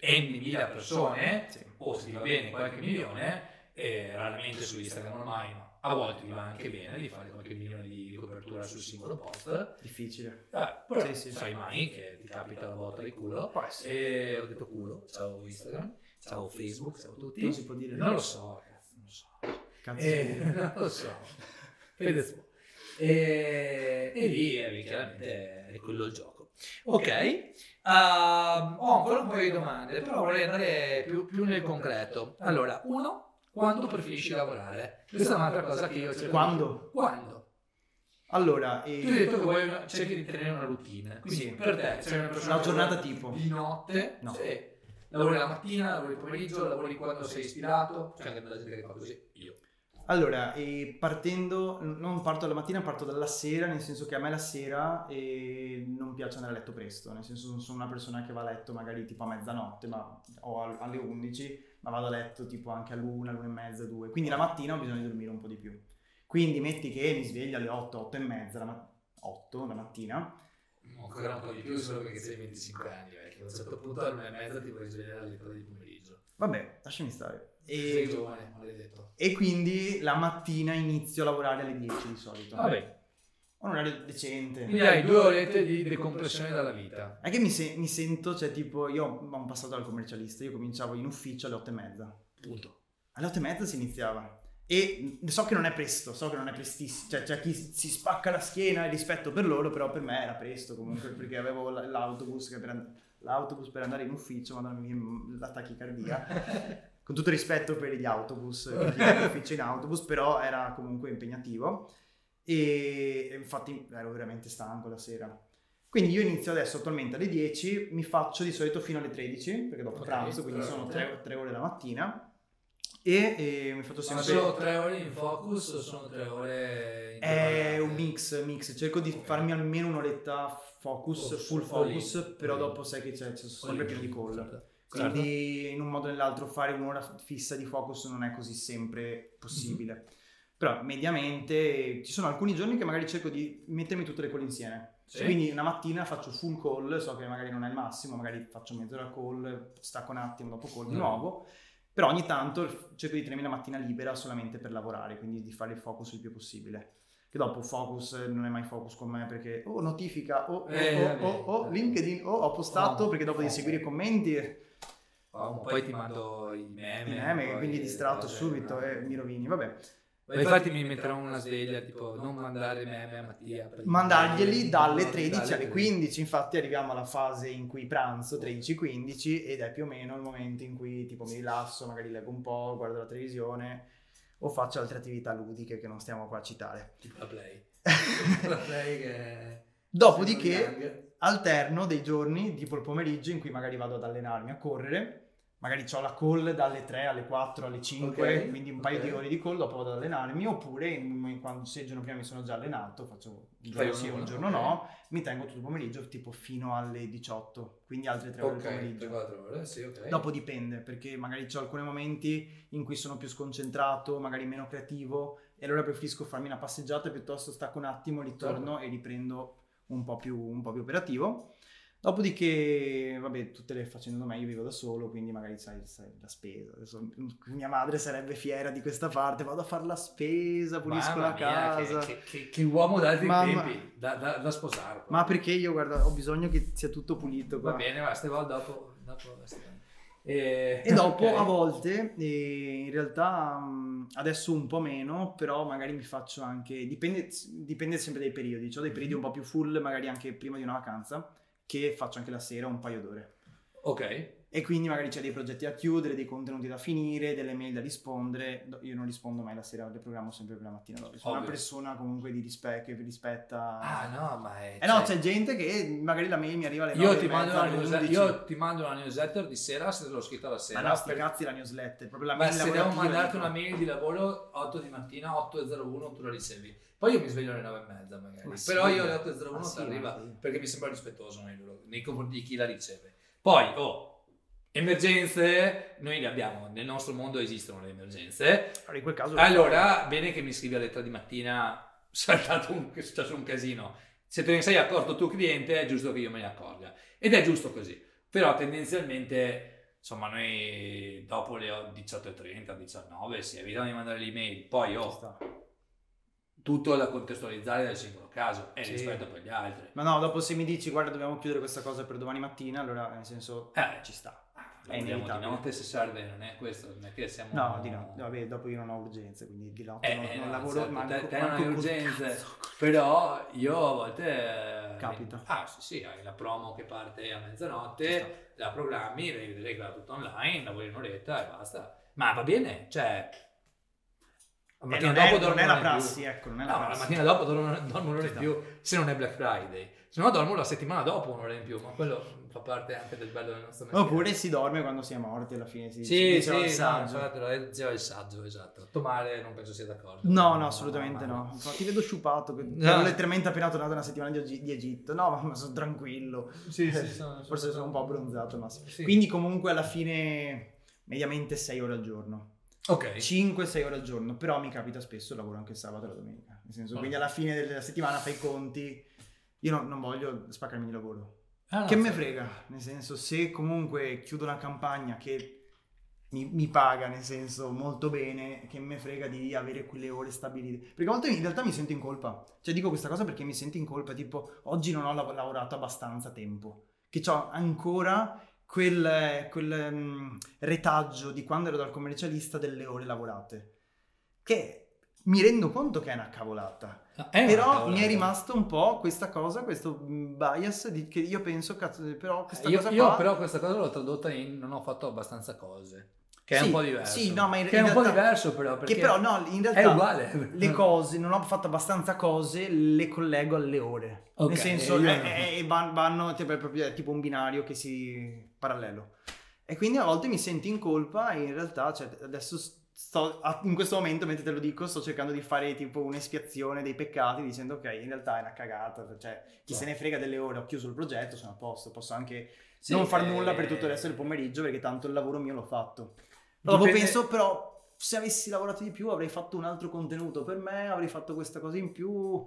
n mila persone, Sì. o se ti va bene qualche milione, e raramente su Instagram ormai, ma a volte ti va anche bene di fare qualche milione di copertura sul singolo post. Difficile. Eh, però Sì, sì, sai sì. mai che ti capita la volta di culo. Essere. E ho detto culo, ciao Instagram, ciao Facebook, ciao tutti. Non si può dire. Non lo so, ragazzi, non lo so. Cazzo. Eh, non lo so. Fedez. E, e lì eh, chiaramente è quello il gioco. Ok, ehm, ho ancora un paio di domande, però vorrei andare più, più nel concreto. Allora, uno, quando preferisci lavorare? Questa è un'altra cosa che io cerco di- Quando? Quando? Allora, Tu hai eh, detto che vuoi una- cerchi di tenere una routine, quindi Sì. per te sei una Una giornata tipo? di notte, No. sì. lavori la mattina, lavori il pomeriggio, lavori quando sei ispirato, c'è anche della gente che fa così, io. Allora eh, partendo, non parto dalla mattina, parto dalla sera, nel senso che a me la sera eh, non piace andare a letto presto, nel senso non sono una persona che va a letto magari tipo a mezzanotte ma, o al- alle 11, ma vado a letto tipo anche all'una, all'una e mezza, due. Quindi la mattina ho bisogno di dormire un po' di più. Quindi metti che mi sveglio alle 8, 8 e mezza, la ma- 8 la mattina, Ancora un po' di più solo perché sei 25 anni, perché a un certo punto alle 1 e mezza ti vuoi svegliare alle 3 di pomeriggio. vabbè, lasciami stare. E, giovane, e quindi la mattina inizio a lavorare alle 10 di solito. Vabbè, un orario decente. quindi hai due orette di decompressione dalla vita. È che mi, se- mi sento, cioè tipo, io ho un passato dal commercialista, io cominciavo in ufficio alle 8 e mezza. Punto. Alle 8 e mezza si iniziava. E so che non è presto, so che non è prestissimo, cioè c'è chi si spacca la schiena e rispetto per loro, però per me era presto comunque, perché avevo l- l'autobus, che per, and- l'autobus per andare in ufficio, madonna mia, la tachicardia. Con tutto rispetto per gli autobus, va in autobus, però era comunque impegnativo. E infatti ero veramente stanco la sera. Quindi io inizio adesso attualmente alle 10, mi faccio di solito fino alle 13, perché dopo Ok, pranzo, quindi sono perfetto. 3, ore la mattina. E, e mi faccio Sono sempre... solo 3 ore in focus o sono 3 ore in È un mix, mix. Cerco di Ok. farmi almeno un'oretta focus, full focus, però dopo sai che c'è, c'è sempre pieno di call. Certo. Quindi in un modo o nell'altro fare un'ora fissa di focus non è così sempre possibile. Però mediamente ci sono alcuni giorni che magari cerco di mettermi tutte le call insieme. Sì. Quindi una mattina faccio full call, so che magari non è il massimo, magari faccio mezz'ora call, stacco un attimo, dopo call di Mm. nuovo. Però ogni tanto cerco di tenermi la mattina libera solamente per lavorare, quindi di fare il focus il più possibile. Che dopo focus eh, non è mai focus con me perché oh notifica, oh, oh, Eh, oh, vabbè. oh, oh, LinkedIn, oh ho postato perché dopo devi seguire i commenti Oh, poi ti mando i meme. i meme, poi quindi distratto cose- subito e mi rovini, vabbè. Ma infatti mi metterò una sveglia tipo non mandare meme a Mattia. Mandarglieli dalle dalle 13 alle 13. 15, infatti arriviamo alla fase in cui pranzo 13-15 ed è più o meno il momento in cui tipo mi rilasso, magari leggo un po', guardo la televisione o faccio altre attività ludiche che non stiamo qua a citare. Tipo la play. la play che... Dopodiché alterno dei giorni, tipo il pomeriggio, in cui magari vado ad allenarmi a correre, magari ho la call dalle 3 alle 4 alle 5, Ok, quindi un paio ok. di ore di call, dopo vado ad allenarmi, oppure in- quando sei il giorno prima mi sono già allenato, faccio un giorno sì, un uno, giorno ok. no, mi tengo tutto il pomeriggio tipo fino alle 18, quindi altre 3 ore del pomeriggio. 3-4 ore, sì, ok. Dopo dipende, perché magari ho alcuni momenti in cui sono più sconcentrato, magari meno creativo, e allora preferisco farmi una passeggiata piuttosto stacco un attimo, ritorno e riprendo un po' più, un po' più operativo. Dopodiché, vabbè, tutte le facendo me, io vivo da solo, quindi magari sai, sai la spesa. Adesso, mia madre sarebbe fiera di questa parte, vado a fare la spesa, pulisco Mamma la mia, casa. Che, che- che- che uomo d'altri Mamma- tempi, da, da, da sposare. Ma perché io, guarda, ho bisogno che sia tutto pulito qua. Va bene, va, stiamo dopo. dopo e, E dopo ok. a volte, in realtà mh, adesso un po' meno, però magari mi faccio anche, dipende, dipende sempre dai periodi, ho dei periodi un po' più full, magari anche prima di una vacanza, che faccio anche la sera un paio d'ore. Ok, E quindi magari c'è dei progetti da chiudere, dei contenuti da finire, delle mail da rispondere. Io non rispondo mai la sera, le programmo sempre per la mattina dopo. Sono una Ovvio. persona comunque di rispetto, che rispetta... Ah no, ma è... Eh no, cioè, c'è gente che magari la mail mi arriva alle 9 io, ti mando una alle 11. io ti mando una newsletter di sera se te l'ho scritta la Ma sera. no, sti per- cazzi la newsletter, proprio la Ma mail se devo mandarti una mail di lavoro 8 di mattina, 8.01 tu la ricevi. Poi io mi sveglio alle 9 e mezza magari. Ma sì, Però io ma- alle 8.01 ma ti sì, arriva ma sì. perché mi sembra rispettoso nei, nei confronti di chi la riceve. Poi, oh, emergenze, noi le abbiamo, nel nostro mondo esistono le emergenze. Allora, in quel caso... Allora, bene che mi scrivi alle 3 di mattina, saltato un, è successo un casino. Se te ne sei accorto tu cliente, è giusto che io me ne accorga. Ed è giusto così. Però tendenzialmente, insomma, noi dopo le 18.30, 19, si evitano di mandare l'email. Poi, Ci oh, tutto da contestualizzare del singolo caso e Sì. rispetto per gli altri. Ma no, dopo se mi dici guarda dobbiamo chiudere questa cosa per domani mattina, allora nel senso Eh, ci sta. È di inevitabile. notte se serve, non è questo, non è che siamo... No, di no, vabbè, dopo io non ho urgenze, quindi di notte Eh, non, eh, non no, lavoro certo, manco, te- te non manco hai col urgenze. cazzo. Però io a volte... Capita. Ah sì sì, hai la promo che parte a mezzanotte, la programmi, devi va tutto online, lavori un'oretta e basta. Ma va bene, cioè... La Eh, non, è, non è la prassi, più. ecco, non è la No, la prassi. mattina dopo dormo, dormo sta. più, se non è Black Friday. Se no dormo la settimana dopo un'ora in più, ma quello fa parte anche del bello del nostro mestiere. Oppure si dorme quando si è morti alla fine, si, Sì, diceva il sì, saggio. no, diceva il saggio, esatto. Tomare non penso sia d'accordo. No, no, assolutamente ma- no. Infatti vedo sciupato, No. letteralmente appena tornato una settimana di, di Egitto. No, ma, sono tranquillo. Sì, sì, sono- Forse sono un po' abbronzato al massimo. Sì. Quindi comunque alla fine mediamente 6 ore al giorno. Ok. 5-6 ore al giorno, però mi capita spesso lavoro anche il sabato e la domenica. Nel senso, Ah. quindi alla fine della settimana fai i conti. Io non, non voglio spaccarmi di lavoro. Ah, no, che me sì. frega? Nel senso, se comunque chiudo una campagna che mi, mi paga, nel senso, molto bene, che me frega di avere quelle ore stabilite. Perché a volte in realtà mi sento in colpa. Cioè dico questa cosa perché mi sento in colpa, tipo, oggi non ho lav- lavorato abbastanza tempo. Che ho ancora quel, quel mm, retaggio di quando ero dal commercialista delle ore lavorate. Che mi rendo conto che è una cavolata. Ah, è una Però cavolata. mi è rimasto un po' questa cosa, questo bias di, che io penso, cazzo, però questa Eh, io, cosa io qua... però questa cosa l'ho tradotta in non ho fatto abbastanza cose. Che è Sì, un po' diverso. sì, no, ma in- che è in un po' realtà- diverso però perché Che però no, in è realtà uguale. le cose, non ho fatto abbastanza cose, le collego alle ore. Ok, Nel senso, è- è- è- van- vanno, tipo, è è tipo un binario che si... parallelo. E quindi a volte mi sento in colpa e in realtà, cioè, adesso sto, in questo momento, mentre te lo dico, sto cercando di fare tipo un'espiazione dei peccati dicendo ok, in realtà è una cagata, cioè chi No. se ne frega delle ore, ho chiuso il progetto, sono a posto, posso anche Sì, non far eh, nulla per tutto il resto del pomeriggio perché tanto il lavoro mio l'ho fatto. Dopo Dipende- penso però se avessi lavorato di più avrei fatto un altro contenuto per me, avrei fatto questa cosa in più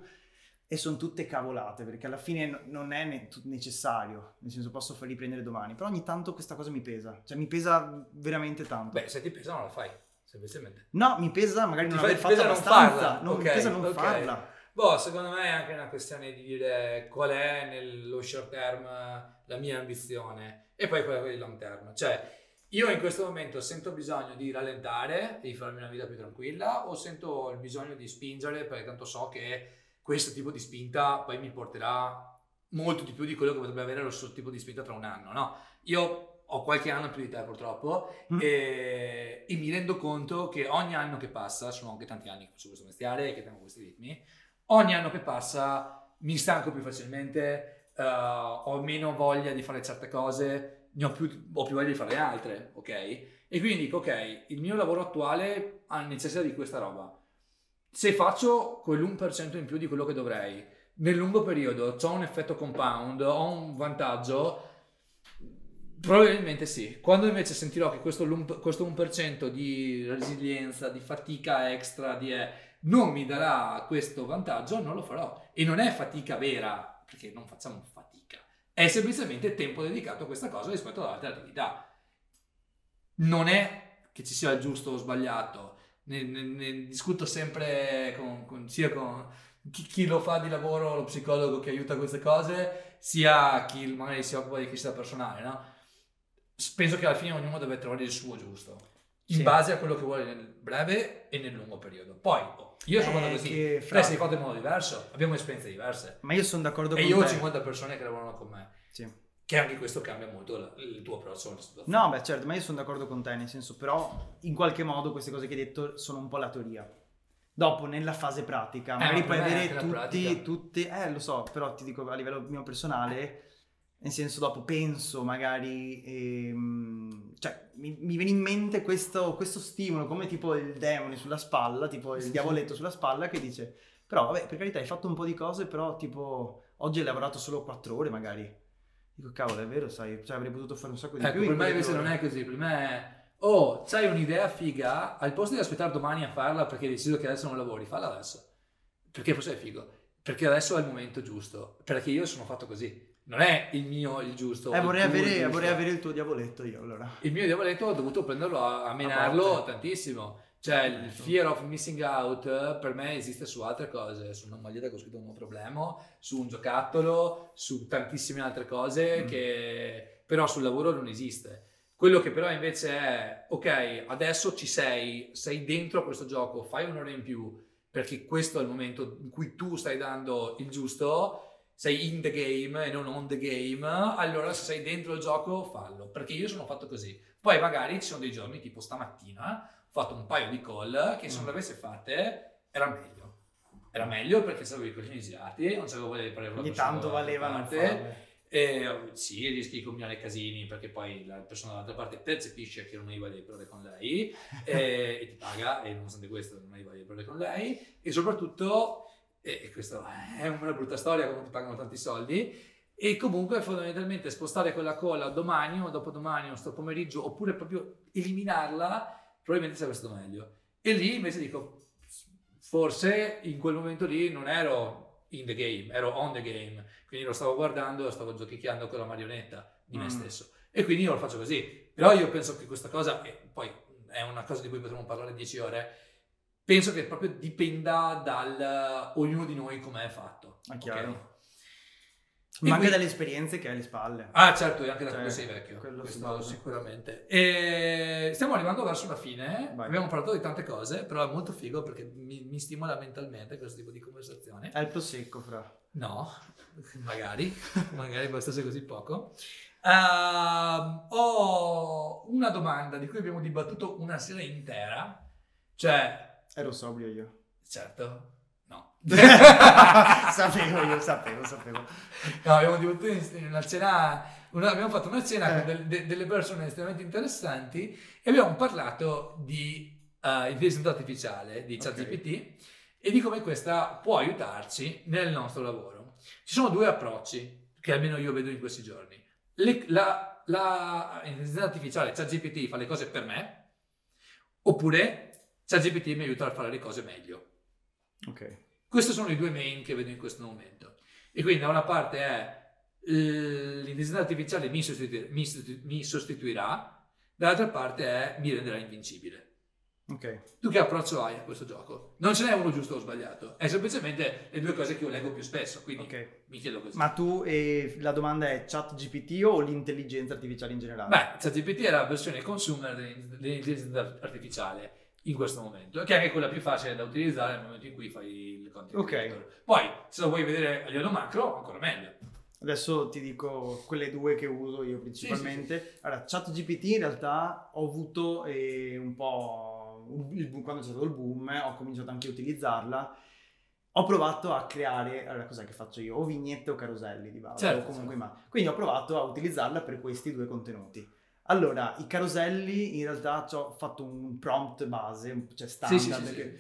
e sono tutte cavolate perché alla fine no- non è ne- necessario, nel senso posso farli prendere domani, però ogni tanto questa cosa mi pesa, cioè mi pesa veramente tanto. Beh, se ti pesa non la fai, semplicemente. No, mi pesa magari Ti non fa- aver ti fatto non abbastanza, farla, non, ok, mi pesa non farla. Boh, secondo me è anche una questione di dire qual è nello short term la mia ambizione e poi quella di long term. Cioè, io in questo momento sento bisogno di rallentare, di farmi una vita più tranquilla o sento il bisogno di spingere perché tanto so che questo tipo di spinta poi mi porterà molto di più di quello che potrebbe avere lo stesso tipo di spinta tra un anno, no? Io ho qualche anno più di te purtroppo Mm. e, e mi rendo conto che ogni anno che passa, sono anche tanti anni che faccio questo mestiere e che tengo questi ritmi, ogni anno che passa mi stanco più facilmente, eh, ho meno voglia di fare certe cose, ne ho più, ho più voglia di fare altre, ok? E quindi dico, ok, il mio lavoro attuale ha necessità di questa roba. Se faccio quell'1% in più di quello che dovrei, nel lungo periodo ho un effetto compound, ho un vantaggio, probabilmente sì. Quando invece sentirò che questo, questo 1% di resilienza, di fatica extra, di, eh, non mi darà questo vantaggio, non lo farò. E non è fatica vera, perché non facciamo fatica, è semplicemente tempo dedicato a questa cosa rispetto ad altre attività. Non è che ci sia il giusto o sbagliato, ne, ne, ne discuto sempre con, con, sia con chi, chi, lo fa di lavoro, lo psicologo che aiuta queste cose, sia chi magari si occupa di crescita personale, no? Penso che alla fine ognuno deve trovare il suo giusto in sì. base a quello che vuole nel breve e nel lungo periodo. Poi oh, io sono fatto così, fra... te sei fatto in modo diverso, abbiamo esperienze diverse. Ma io sono d'accordo e con te. E io ho 50 persone che lavorano con me. Sì. Che anche questo cambia molto il tuo approccio alla situazione. No, beh, certo, ma io sono d'accordo con te, nel senso, però in qualche modo queste cose che hai detto sono un po' la teoria. Dopo, nella fase pratica, eh, magari puoi avere tutti, tutti, eh, lo so, però ti dico a livello mio personale nel senso, dopo penso magari, ehm, cioè mi, mi, viene in mente questo, questo, stimolo, come tipo il demone sulla spalla, tipo il diavoletto sulla spalla che dice, però vabbè, per carità hai fatto un po' di cose, però tipo oggi hai lavorato solo 4 ore magari. Dico, cavolo, è vero, sai, cioè, avrei potuto fare un sacco di ecco, più. Per me invece ore. non è così, per me è, oh, c'hai un'idea figa, al posto di aspettare domani a farla perché hai deciso che adesso non lavori, falla adesso. Perché forse è figo. Perché adesso è il momento giusto. Perché io sono fatto così non è il mio il giusto. Eh, vorrei, avere, giusto. vorrei avere il tuo diavoletto io allora. Il mio diavoletto ho dovuto prenderlo a, a menarlo a tantissimo. Cioè il certo. fear of missing out per me esiste su altre cose, su una maglietta che ho scritto un problema, su un giocattolo, su tantissime altre cose mm. che però sul lavoro non esiste. Quello che però invece è, ok, adesso ci sei, sei dentro a questo gioco, fai un'ora in più, perché questo è il momento in cui tu stai dando il giusto, sei in the game e non on the game, allora se sei dentro il gioco fallo, perché io sono fatto così. Poi magari ci sono dei giorni, tipo stamattina, ho fatto un paio di call che se non le avessi fatte era meglio. Era meglio perché sapevo i coglioni girati, non sapevo voglia di parlare Ogni tanto valevano e sì, rischi di combinare casini perché poi la persona dall'altra parte percepisce che non hai voglia di parlare con lei e, e ti paga e nonostante questo non hai voglia di parlare con lei e soprattutto e questa è una brutta storia quando ti pagano tanti soldi, e comunque fondamentalmente spostare quella colla domani o dopodomani o sto pomeriggio oppure proprio eliminarla, probabilmente sarebbe stato meglio. E lì invece dico, forse in quel momento lì non ero in the game, ero on the game, quindi lo stavo guardando, stavo giochicchiando con la marionetta di mm. me stesso. E quindi io lo faccio così. Però io penso che questa cosa, e poi è una cosa di cui potremmo parlare 10 ore, penso che proprio dipenda dal ognuno di noi come è fatto. Ah, chiaro. Okay? Ma anche dalle esperienze che hai alle spalle. Ah, certo, e anche da cioè, quando sei vecchio. Questo sicuramente. E stiamo arrivando verso la fine. Vai. Abbiamo parlato di tante cose, però è molto figo perché mi, mi stimola mentalmente questo tipo di conversazione. È il prosecco, fra. No, magari, magari bastasse così poco. Uh, ho una domanda di cui abbiamo dibattuto una sera intera, cioè Ero sobrio io. Certo. No. sapevo io, sapevo, sapevo. No, abbiamo dibattuto in una cena, una, abbiamo fatto una cena eh. con del, de, delle persone estremamente interessanti e abbiamo parlato di uh, intelligenza artificiale, di ChatGPT okay. e di come questa può aiutarci nel nostro lavoro. Ci sono due approcci che almeno io vedo in questi giorni. Le, la, la intelligenza artificiale, ChatGPT, fa le cose per me, oppure ChatGPT mi aiuta a fare le cose meglio. Ok. Questi sono i due main che vedo in questo momento. E quindi da una parte è l'intelligenza artificiale mi, sostitu- mi, sostitu- mi sostituirà, dall'altra parte è mi renderà invincibile. Ok. Tu che approccio hai a questo gioco? Non ce n'è uno giusto o sbagliato, è semplicemente le due cose che io leggo più spesso, quindi okay. mi chiedo così. Ma tu, eh, la domanda è chat GPT o l'intelligenza artificiale in generale? Beh, chat GPT è la versione consumer dell'intelligenza artificiale in questo momento, che è anche quella più facile da utilizzare nel momento in cui fai il content okay. Poi, se lo vuoi vedere a livello macro, ancora meglio. Adesso ti dico quelle due che uso io principalmente. Sì, sì, sì. Allora, ChatGPT in realtà ho avuto eh, un po' il, quando c'è stato il boom, ho cominciato anche a utilizzarla. ho provato a creare, allora cos'è che faccio io? O vignette o caroselli di base, Certo, o comunque certo. ma- Quindi ho provato a utilizzarla per questi due contenuti. Allora, i caroselli in realtà ci ho fatto un prompt base, cioè standard. sì, sì, sì. che-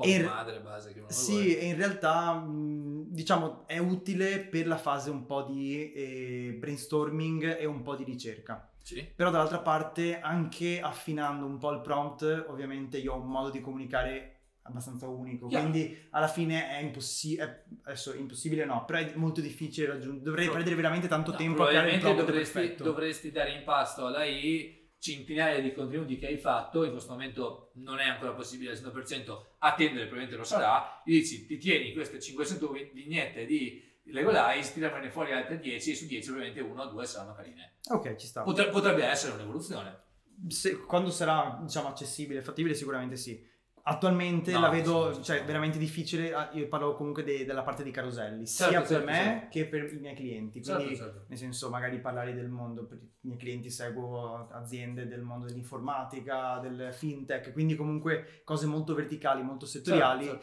in- madre base che uno sì, e in realtà mh, diciamo è utile per la fase un po' di eh, brainstorming e un po' di ricerca. Sì. Però dall'altra parte, anche affinando un po' il prompt, ovviamente io ho un modo di comunicare abbastanza unico, Chiaro. quindi alla fine è impossibile, adesso impossibile no, però è molto difficile raggiungere, dovrei Pro- perdere veramente tanto No, tempo a creare il dovresti, perfetto. dovresti dare in pasto alla AI centinaia di contenuti che hai fatto, in questo momento non è ancora possibile al 100%, attendere probabilmente lo sarà, gli dici ti tieni queste 500 vi- vignette di Lego Lies, tiramene fuori altre 10 e su 10 probabilmente una o due saranno carine. Ok, ci sta. Potre- potrebbe essere un'evoluzione. Se- quando sarà diciamo accessibile, fattibile sicuramente sì. Attualmente No, la vedo sì, cioè, veramente difficile, ah, io parlo comunque de- della parte di caroselli, sia Certo, per certo, me certo. che per i miei clienti, quindi Certo, certo. nel senso magari parlare del mondo, per i miei clienti seguo aziende del mondo dell'informatica, del fintech, quindi comunque cose molto verticali, molto settoriali.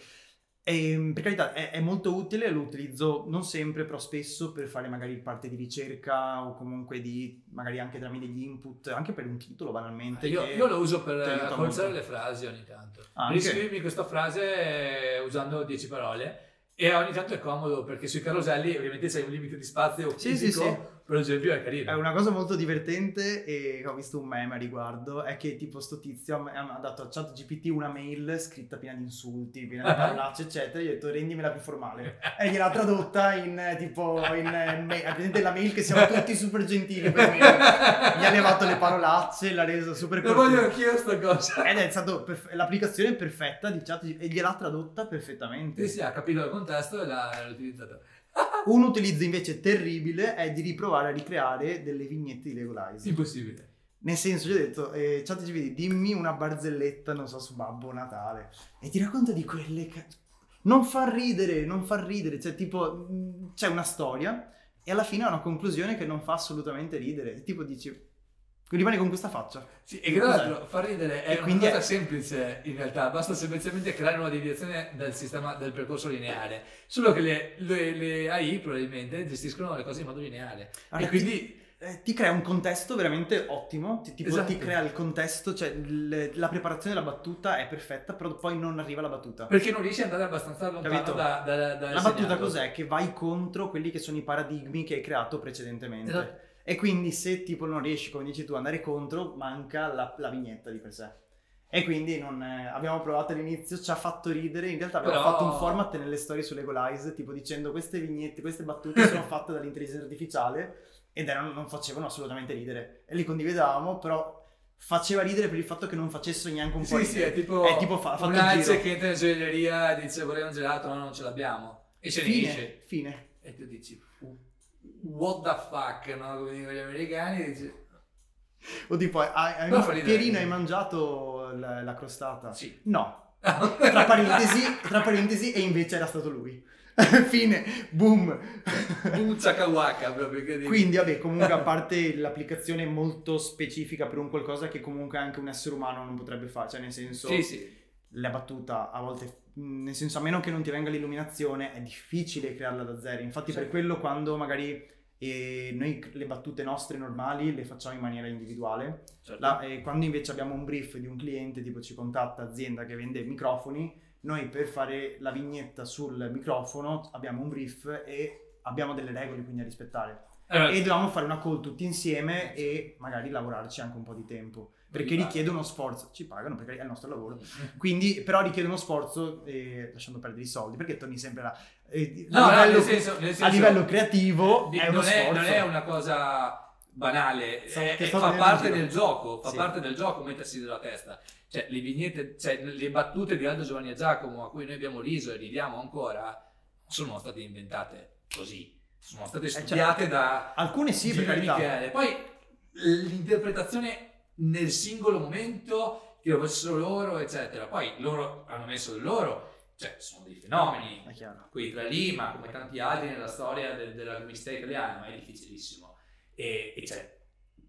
E, per carità è, è molto utile, lo utilizzo non sempre, però spesso per fare magari parte di ricerca o comunque di magari anche darmi degli input, anche per un titolo banalmente. Io, che- io lo uso per molto. le frasi ogni tanto. Ah, anche? Riscrivimi questa frase eh, usando 10 parole e ogni tanto è comodo perché sui caroselli ovviamente c'hai un limite di spazio Sì, sì, fisico, sì. Per esempio è carino. È una cosa molto divertente e ho visto un meme a riguardo, è che tipo sto tizio ha dato a chat GPT una mail scritta piena di insulti, piena di parolacce eccetera, gli ho detto rendimela più formale e gliel'ha tradotta in tipo in eh, mail, la mail che siamo tutti super gentili per me, gli ha levato le parolacce, l'ha reso super Lo voglio anch'io sta cosa. Ed è stato perf- l'applicazione perfetta di chat e gliel'ha tradotta perfettamente. Sì, sì, ha capito il contesto e l'ha, l'ha utilizzato. Un utilizzo invece terribile è di riprovare a ricreare delle vignette di Lego Lies. Impossibile. Nel senso, gli ho detto, eh, ChatGPT, dimmi una barzelletta, non so, su Babbo Natale. E ti racconta di quelle che... Non fa ridere, non fa ridere. Cioè, tipo, mh, c'è una storia e alla fine ha una conclusione che non fa assolutamente ridere. E tipo dici, rimani con questa faccia. Sì, e che tra l'altro fa ridere è una cosa è- semplice in realtà, basta semplicemente creare una deviazione dal sistema del percorso lineare. Solo che le, le- le AI probabilmente gestiscono le cose in modo lineare. Allora, e quindi Eh, ti crea un contesto veramente ottimo, ti, tipo, Esatto. ti crea il contesto, cioè il- la preparazione della battuta è perfetta, però poi non arriva la battuta. perché non riesci ad andare abbastanza lontano Capito? da, da, da La battuta cos'è? Che vai contro quelli che sono i paradigmi che hai creato precedentemente. Esatto. E quindi se tipo non riesci, come dici tu, ad andare contro, manca la, la vignetta di per sé. E quindi non, eh, abbiamo provato all'inizio, ci ha fatto ridere, in realtà abbiamo Però- fatto un format nelle storie su Lego Lies, tipo dicendo queste vignette, queste battute sono fatte dall'intelligenza artificiale ed erano, non facevano assolutamente ridere. E li condividevamo, però faceva ridere per il fatto che non facessero neanche un po' Sì, sì, ridere. è tipo, È tipo fa- ha fatto un il alce giro. che entra in gioielleria e dice vorrei un gelato, no non ce l'abbiamo. E ne Fine, esce. fine. E tu dici what the fuck, no? Come dicono gli americani, dici O tipo, hai, hai, ridere. Pierino, hai mangiato la, la crostata? sì. No. Tra parentesi, tra parentesi, e invece era stato lui. Fine, boom. Un ciacawaka proprio. Quindi, vabbè, comunque, a parte l'applicazione molto specifica per un qualcosa che comunque anche un essere umano non potrebbe fare, cioè nel senso, Sì, sì. la battuta a volte, nel senso, a meno che non ti venga l'illuminazione, è difficile crearla da zero. Infatti, per Sì. quello, quando magari eh, noi le battute nostre normali le facciamo in maniera individuale, Certo. La- eh, quando invece abbiamo un brief di un cliente, tipo ci contatta azienda che vende microfoni, noi per fare la vignetta sul microfono abbiamo un brief e abbiamo delle regole quindi a rispettare. Allora, E dobbiamo fare una call tutti insieme e magari lavorarci anche un po' di tempo. Perché richiede uno sforzo, ci pagano perché è il nostro lavoro. Quindi, però richiede uno sforzo, eh, lasciando perdere i soldi, perché torni sempre là. Eh, No, a, livello, nel senso- nel a senso- livello creativo Di- è uno non, è, non è una cosa banale, è- è- fa parte del gioco, fa Sì. parte del gioco mettersi nella testa. Cioè, le vignette, cioè, le battute di Aldo Giovanni e Giacomo a cui noi abbiamo riso e ridiamo ancora, sono state inventate così, sono state cioè, studiate da Alcune sì, per carità. Michele. Poi l'interpretazione nel singolo momento, che lo facessero loro, eccetera. Poi loro hanno messo del loro, cioè sono dei fenomeni, È qui tra Lima, come tanti altri nella storia del- della comunità italiana, ma è difficilissimo. E, e c'è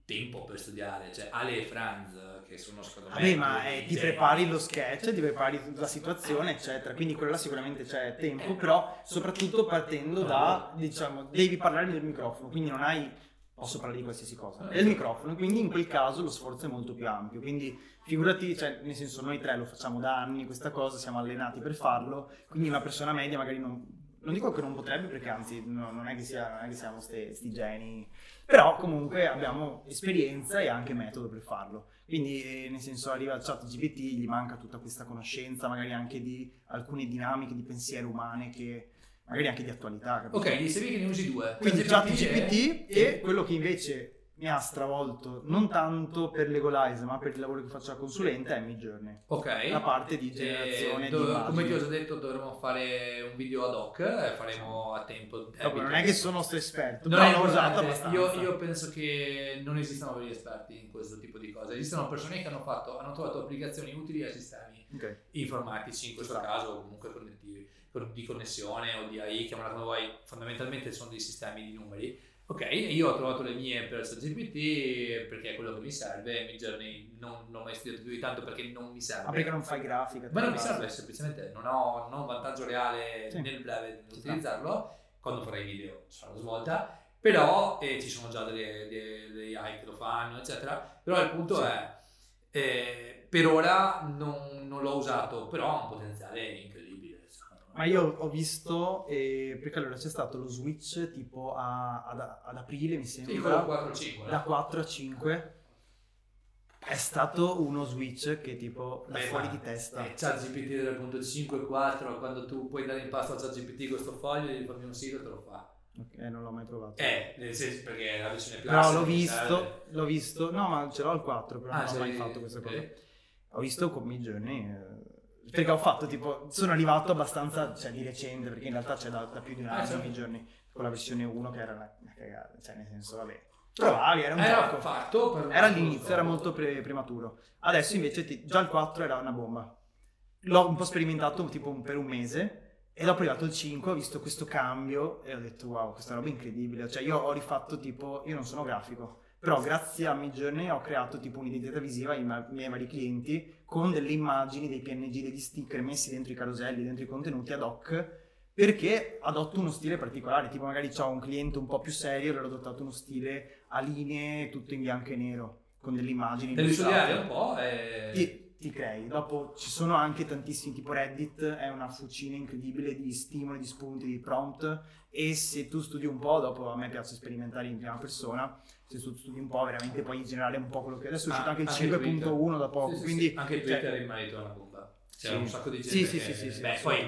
tempo per studiare, cioè Ale e Franz che sono secondo me... Vabbè, ma due eh, ti prepari lo sketch, ti prepari la situazione, eccetera. Quindi quella sicuramente c'è tempo, però soprattutto partendo da, diciamo, devi parlare del microfono, quindi non hai, posso parlare di qualsiasi cosa, è il microfono, quindi in quel caso lo sforzo è molto più ampio. Quindi figurati, cioè, nel senso noi tre lo facciamo da anni, questa cosa, siamo allenati per farlo, quindi una persona media magari non... Non dico che non potrebbe perché anzi no, non, è che sia, non è che siamo sti geni, però comunque abbiamo esperienza e anche metodo per farlo. Quindi, eh, nel senso, arriva al chat GPT, gli manca tutta questa conoscenza, magari anche di alcune dinamiche di pensiero umane che magari anche di attualità. capito? Ok, dicevi che ne usi due. Quindi chat ChatGPT GPT e quello che invece mi ha stravolto, non tanto per Legolize, ma per il lavoro che faccio da consulente, è Midjourney. Ok. La parte di generazione Eh, di. Come ti ho già detto, dovremmo fare un video ad hoc, eh, faremo a tempo. eh, non è che sono sto esperto, Non però l'ho usato abbastanza. Io, io penso che non esistano veri esperti in questo tipo di cose. Esistono persone che hanno, fatto, hanno trovato applicazioni utili a sistemi Ok. informatici, in questo Esatto. caso, o comunque connettivi, con- di connessione o di AI, chiamala come vuoi, fondamentalmente sono dei sistemi di numeri. Ok, io ho trovato le mie per ChatGPT perché è quello che mi serve. Midjourney non, non ho mai studiato più di tanto perché non mi serve. Ma perché non fai grafica? Ma non mi serve, semplicemente non ho, non ho un vantaggio reale Sì. nel breve nell'utilizzarlo. Quando farei video sarà la svolta. Però eh, ci sono già delle, delle- delle AI che lo fanno, eccetera. Però il punto Sì. è, eh, per ora non, non l'ho usato, però ha un potenziale incredibile. Ma io ho visto, eh, perché allora c'è stato lo switch tipo a- ad, ad aprile, mi Sì, sembra, quello 4-5. da 4 a 5. È stato uno switch che tipo da fuori di testa. Eh, ChatGPT 3.5 e 4, quando tu puoi dare in pasto a ChatGPT questo foglio e gli farmi un sito, te lo fa. Ok, non l'ho mai provato. Eh, nel senso perché la versione Plus però l'ho visto, serve. l'ho visto, no ma ce l'ho al 4, però Ah, non ho mai fatto questa cosa. Ho visto con Midjourney, eh, perché ho fatto tipo, sono arrivato abbastanza, cioè di recente, perché in realtà c'è da, da più di un anno certo. Midjourney, con la versione 1 che era una, una cagata, cioè nel senso, vabbè. Provavi, era un Era gioco. fatto Era all'inizio, era molto pre- prematuro. Adesso invece ti- già il 4 era una bomba. L'ho un po' sperimentato tipo un- per un mese e dopo è arrivato il 5, ho visto questo cambio e ho detto wow, questa roba è incredibile. Cioè io ho rifatto tipo, io non sono grafico, però grazie a Midjourney ho creato tipo un'identità visiva ai ma- miei vari clienti con delle immagini, dei PNG, degli sticker messi dentro i caroselli, dentro i contenuti ad hoc perché adotto uno stile particolare, tipo magari ho un cliente un po' più serio allora ho adottato uno stile a linee tutto in bianco e nero, con delle immagini. Devi studiare un po' e... Ti, ti crei. Dopo ci sono anche tantissimi, tipo Reddit è una fucina incredibile di stimoli, di spunti, di prompt e se tu studi un po', dopo a me piace sperimentare in prima persona, se tu studi un po' veramente puoi generare un po' quello che adesso è uscito Ah, anche il anche 5.1 da poco, Sì, sì, quindi sì. Anche cioè, Twitter in merito è una bomba. C'è sì. un sacco di gente Sì, sì, che- sì, sì, sì, Beh, poi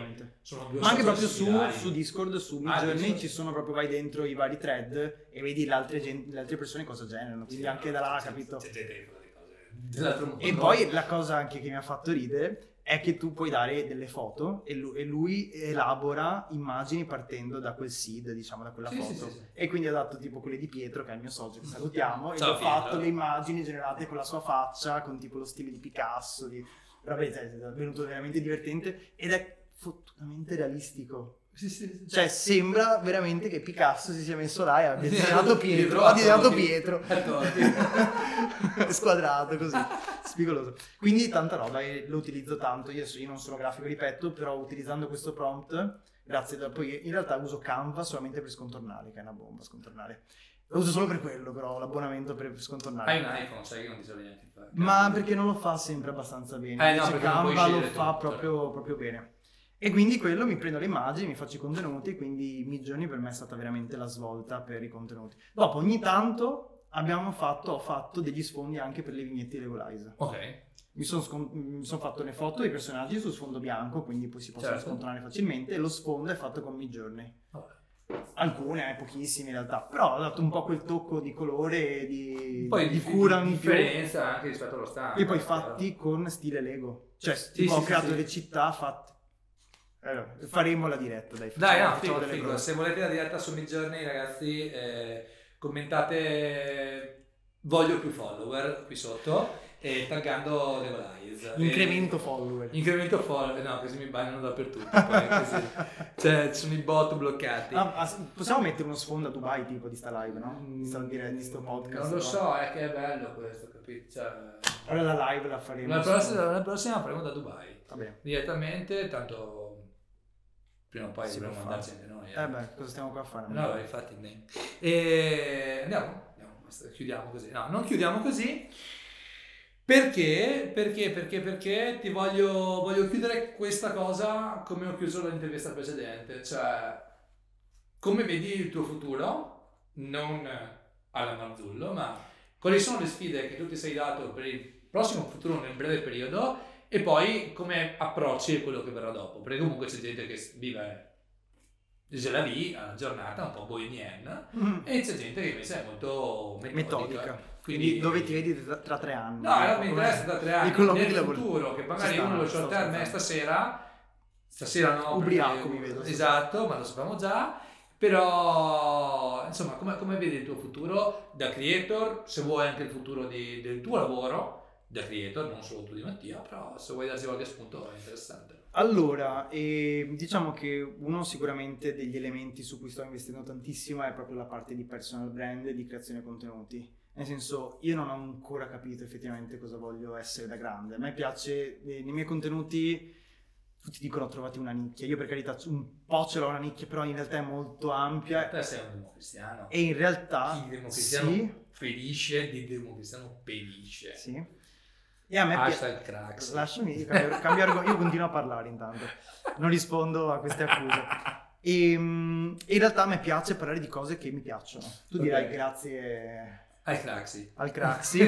Ma anche proprio su, su Discord, su Ah, Midjourney Discord. ci sono proprio, vai dentro i vari thread e vedi le altre, gen- le altre persone cosa generano, quindi anche da là, capito? C'è gente che fa le cose dell'altro mondo. E poi la cosa anche che mi ha fatto ridere è che tu puoi dare delle foto e lui, e lui elabora immagini partendo da quel seed, diciamo, da quella Sì, foto. sì, sì. E quindi ha dato tipo quelle di Pietro, che è il mio socio, che salutiamo, e Ciao, ho fatto Pietro. le immagini generate con la sua faccia, con tipo lo stile di Picasso, di... Vabbè, cioè, è venuto veramente divertente ed è fottutamente realistico. Sì, sì, sì. Cioè, sembra veramente che Picasso si sia messo là e abbia disegnato Pietro, ha disegnato. Pietro. Squadrato così, spigoloso. Quindi tanta roba e lo utilizzo tanto. Io, io non sono grafico, ripeto, però utilizzando questo prompt, grazie a poi in realtà uso Canva solamente per scontornare, che è una bomba scontornare. Lo uso solo per quello, però l'abbonamento per scontornare. Hai un iPhone, sai che non ti serve neanche fare. Ma perché non lo fa sempre abbastanza bene. Eh, no, Canva lo fa tutto. proprio, proprio bene. E quindi quello mi prendo le immagini, mi faccio i contenuti, quindi Midjourney per me è stata veramente la svolta per i contenuti. Dopo ogni tanto abbiamo fatto, ho fatto degli sfondi anche per le vignette di Legolize. Ok. Mi sono son fatto le foto dei personaggi su sfondo bianco, quindi poi si possono Certo. scontrare facilmente, e lo sfondo è fatto con Midjourney. Alcune, eh, pochissime in realtà, però ho dato un po' quel tocco di colore di, Poi di cura più. differenza anche rispetto allo standard. E poi fatti con stile Lego. Cioè, tipo, sì, ho sì, creato sì. delle città fatte. Allora, faremo la diretta, dai. Dai, no, figo, figo. Se volete la diretta su Midjourney, ragazzi, eh, commentate voglio più follower qui sotto e taggando Devolize. Incremento E- follower. Incremento follower, no, così mi bagnano dappertutto. Poi, così. Cioè, ci sono i bot bloccati. Ah, possiamo mettere uno sfondo a Dubai tipo di sta live, no? Di sta dire- di sto podcast. Non lo no? so, è che è bello questo, capito? Cioè, Allora la live la faremo. la, prossima, la prossima faremo da Dubai. Va bene. Direttamente, tanto prima o poi Si dovremo può andarci anche noi. Eh beh, cosa stiamo qua a fare? No, infatti ne- E andiamo, andiamo, basta, chiudiamo così. No, non chiudiamo così. Perché? Perché? Perché? Perché ti voglio, voglio chiudere questa cosa come ho chiuso l'intervista precedente, cioè come vedi il tuo futuro, non alla Marzullo, ma quali sono le sfide che tu ti sei dato per il prossimo futuro nel breve periodo e poi come approcci quello che verrà dopo, perché comunque c'è gente che vive je la vie, la giornata un po' bohemienne Mm. e c'è gente che invece è molto metodica. Metodica. Quindi, dove ti vedi tra, tra tre anni? No, non mi interessa da tre anni. Nel futuro, che magari uno lo short term è stasera, stasera no. Ubriaco perché- mi vedo. Esatto, ma lo sappiamo già. Però, insomma, come, come vedi il tuo futuro da creator, se vuoi anche il futuro di- del tuo lavoro da creator, non solo tu di Mattia, però se vuoi darci qualche spunto è interessante. Allora, eh, diciamo che uno sicuramente degli elementi su cui sto investendo tantissimo è proprio la parte di personal brand e di creazione contenuti. Nel senso, io non ho ancora capito effettivamente cosa voglio essere da grande. A me piace, eh, nei miei contenuti, tutti dicono trovate una nicchia. Io per carità un po' ce l'ho una nicchia, però in realtà è molto ampia. Te sei un democristiano. E in realtà... Chi democristiano Sì, ferisce, di democristiano perisce. sì. E a me piace... Hashtag cracks. Lasciami cambio, cambio argomento, io continuo a parlare intanto, non rispondo a queste accuse. E, mm, in realtà a me piace parlare di cose che mi piacciono. Tu dirai grazie Al craxi. al Craxi.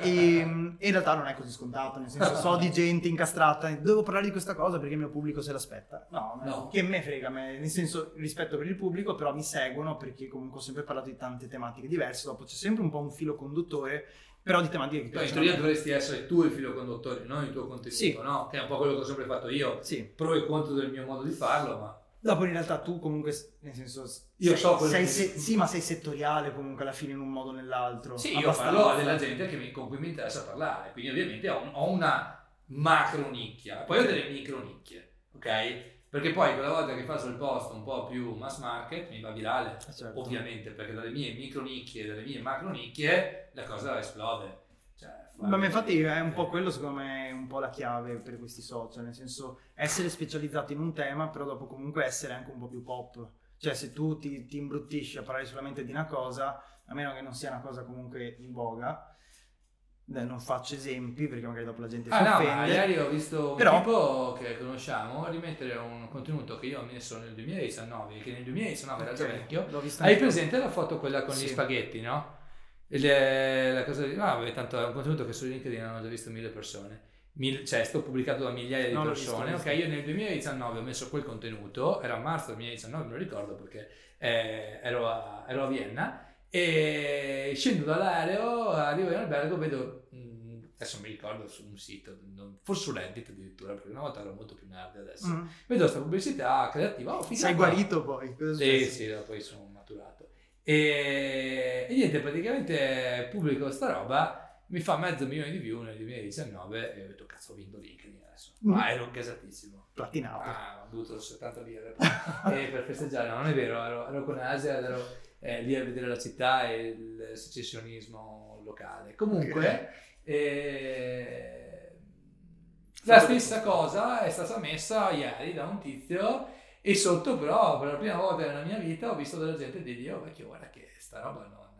e in realtà non è così scontato, nel senso so di gente incastrata, devo parlare di questa cosa perché il mio pubblico se l'aspetta. No, No. che me frega, me- nel senso rispetto per il pubblico, però mi seguono perché comunque ho sempre parlato di tante tematiche diverse, dopo c'è sempre un po' un filo conduttore, però di tematiche che in teoria dovresti essere tu il filo conduttore, non il tuo contenuto, Sì. no? Che è un po' quello che ho sempre fatto io. Sì. Pro e contro del mio modo di farlo, ma Dopo in realtà tu comunque, nel senso, Io sei, so quello sei che se- sì, ma sei settoriale comunque alla fine in un modo o nell'altro. sì, io Abbastanza. parlo della gente che mi- con cui mi interessa parlare, quindi ovviamente ho, ho una macro nicchia, poi ho delle micro nicchie, ok? Perché poi quella volta che faccio il post un po' più mass market mi va virale, Eh, certo. ovviamente, perché dalle mie micro nicchie e dalle mie macro nicchie la cosa esplode. Cioè, Ma infatti è un po' quello, secondo me, è un po' la chiave per questi social, nel senso essere specializzati in un tema, però dopo comunque essere anche un po' più pop. Cioè se tu ti, ti imbruttisci a parlare solamente di una cosa, a meno che non sia una cosa comunque in voga, non faccio esempi perché magari dopo la gente si Ah no, ma offende. ieri ho visto un Però- tipo che conosciamo rimettere un contenuto che io ho messo nel 2019, che nel 2019 era già vecchio. l'ho visto Hai presente la foto quella con gli Sì. spaghetti, no? Le- la cosa di... Ah, vabbè, tanto è un contenuto che su LinkedIn hanno già visto mille persone. Mil- cioè, è stato pubblicato da migliaia di No, visto, persone. l'ho ok, visto. io nel 2019 ho messo quel contenuto, era marzo del 2019, me lo ricordo perché eh, ero, a, ero a Vienna. E scendo dall'aereo, arrivo in albergo, vedo. mh, adesso mi ricordo su un sito, non- forse su Reddit addirittura, perché una volta ero molto più nerd adesso. Mm. Vedo questa pubblicità creativa. Oh. Sei guarito poi? Cosa Sì, sì, poi sono. E, e niente, praticamente pubblico sta roba, mi fa mezzo milione di view nel 2019 e ho detto cazzo ho vinto LinkedIn adesso. Mm. Ma ero gasatissimo. Platinato. Ah, ho avuto 70 lire e per festeggiare, no, non è vero, ero, ero con Asia, ero eh, lì a vedere la città e il secessionismo locale. Comunque, eh, la stessa cosa è stata messa ieri da un tizio e sotto però per la prima volta nella mia vita ho visto della gente dire oh vecchio guarda che sta roba non,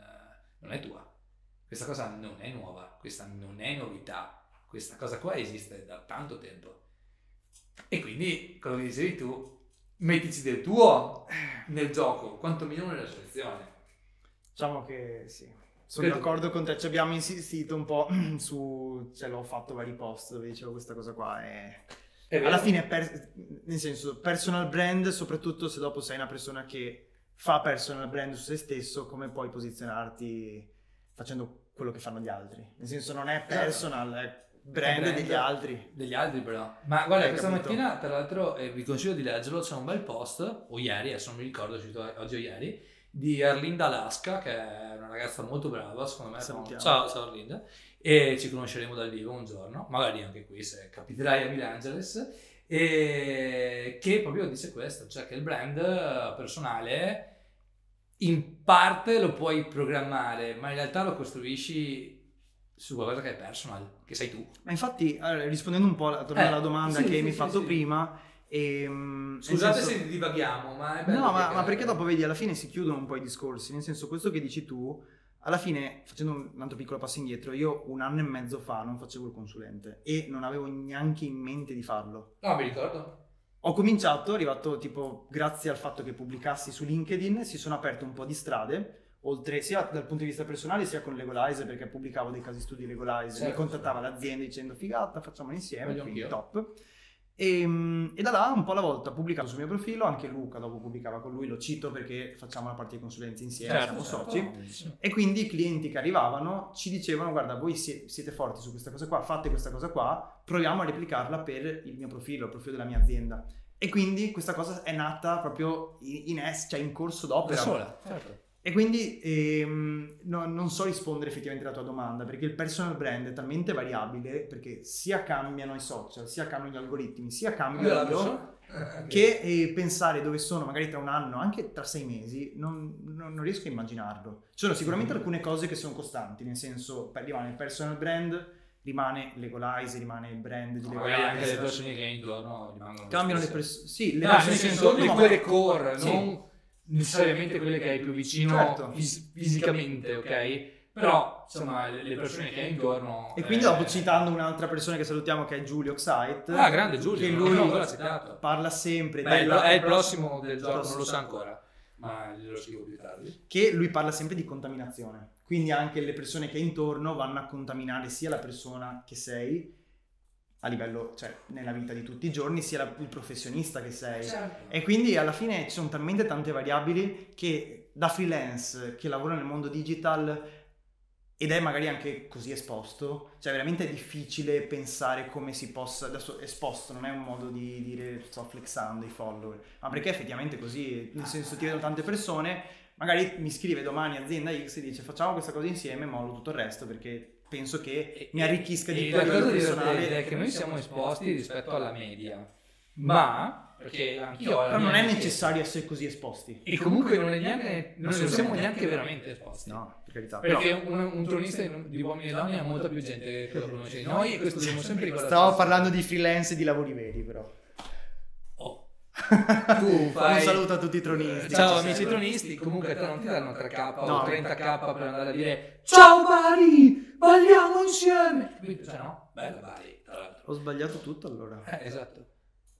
non è tua, questa cosa non è nuova, questa non è novità, questa cosa qua esiste da tanto tempo. E quindi, quello che dicevi tu, mettici del tuo nel gioco, quantomeno nella selezione. Diciamo che sì. Sono Credo- d'accordo con te, ci abbiamo insistito un po' su, cioè l'ho fatto vari post dove dicevo questa cosa qua e? Alla fine per- nel senso personal brand, soprattutto se dopo sei una persona che fa personal brand su se stesso, come puoi posizionarti facendo quello che fanno gli altri? Nel senso non è personal, è brand, brand. degli altri. Degli altri però. Ma guarda, Hai questa capito? mattina, tra l'altro, eh, vi consiglio di leggerlo, c'è un bel post, o ieri, adesso non mi ricordo, è uscito oggi o ieri, di Erlinda Alaska, che è ragazza molto brava, secondo me. Salutiamo. Ciao, ciao Erlinda. E ci conosceremo dal vivo un giorno, magari anche qui se capiterai a Milangeles. E che proprio dice questo, cioè che il brand eh, personale in parte lo puoi programmare, ma in realtà lo costruisci su qualcosa che è personal, che sei tu. Ma infatti, allora, rispondendo un po' alla, tornando Eh, alla domanda sì, che sì, mi hai sì, fatto prima, ehm, nel Scusate senso- se divaghiamo, ma è bello. No, ma, perché- ma perché dopo vedi, alla fine si chiudono un po' i discorsi, nel senso questo che dici tu, alla fine, facendo un un altro piccolo passo indietro, io un anno e mezzo fa non facevo il consulente e non avevo neanche in mente di farlo. No, mi ricordo. Ho cominciato, è arrivato tipo grazie al fatto che pubblicassi su LinkedIn, si sono aperte un po' di strade, oltre sia dal punto di vista personale sia con Legalize perché pubblicavo dei casi studi Legalize, mi Certo. contattava l'azienda dicendo figata, facciamolo insieme, quindi top. E, mm, e da là un po' alla volta ho pubblicato sul mio profilo, anche Luca dopo pubblicava con lui, lo cito perché facciamo la parte di consulenza insieme, Certo, siamo certo. soci. E quindi i clienti che arrivavano ci dicevano: Guarda, voi sie- siete forti su questa cosa qua, fate questa cosa qua, proviamo a replicarla per il mio profilo, il profilo della mia azienda. E quindi questa cosa è nata proprio in, in es, cioè in corso Da d'opera. sola, certo. E quindi ehm, no- non so rispondere effettivamente alla tua domanda, perché il personal brand è talmente variabile, perché sia cambiano i social, sia cambiano gli algoritmi, sia cambio Io la io, persona- che eh, pensare dove sono magari tra un anno, anche tra sei mesi, non, non- non riesco a immaginarlo. Ci sono sicuramente Mm. alcune cose che sono costanti, nel senso rimane il personal brand, rimane Legolize, rimane il brand di Magari anche le Legolize. persone che intorno rimangono Cambiano le persone, sì, le No, persone nel che senso, le ma- quelle core, Sì. non necessariamente quelle che hai più vicino Certo. fis- fisicamente, ok? Però, insomma, le persone che hai intorno... E quindi eh, dopo citando un'altra persona che salutiamo che è Giulio Oxite, Ah, grande Giulio, che lui citato. parla sempre Beh, della- è il prossimo del gioco, non lo sa ancora, ma glielo scrivo più tardi. che lui parla sempre di contaminazione. Quindi anche le persone che hai intorno vanno a contaminare sia la persona che sei a livello, cioè nella vita di tutti i giorni, sia la- il professionista che sei. E quindi alla fine ci sono talmente tante variabili che da freelance che lavora nel mondo digital ed è magari anche così esposto, cioè veramente è difficile pensare come si possa, adesso esposto non è un modo di dire sto flexando i follower, ma perché effettivamente così, nel senso ti vedono tante persone, magari mi scrive domani azienda X e dice facciamo questa cosa insieme, mollo tutto il resto perché penso che mi arricchisca di più a la livello cosa divertente personale. è che noi siamo esposti rispetto alla media, ma, perché anch'io... Però non è necessario essere così esposti. E comunque non, è neanche, non siamo neanche veramente esposti. No, per carità. Perché un, un tronista di uomini e donne ha molta più gente che lo conosce di noi e questo dobbiamo sempre ricordarci. Stavo parlando di freelance e di lavori veri, però. Tu fai- Un saluto a tutti i tronisti. Ciao Ci amici sei. tronisti, comunque te non ti danno 3k No. o 30k per andare a dire Ciao Bari, balliamo insieme. Capito? Cioè no? Bella Bari, tra l'altro. Ho sbagliato tutto allora. Eh, esatto.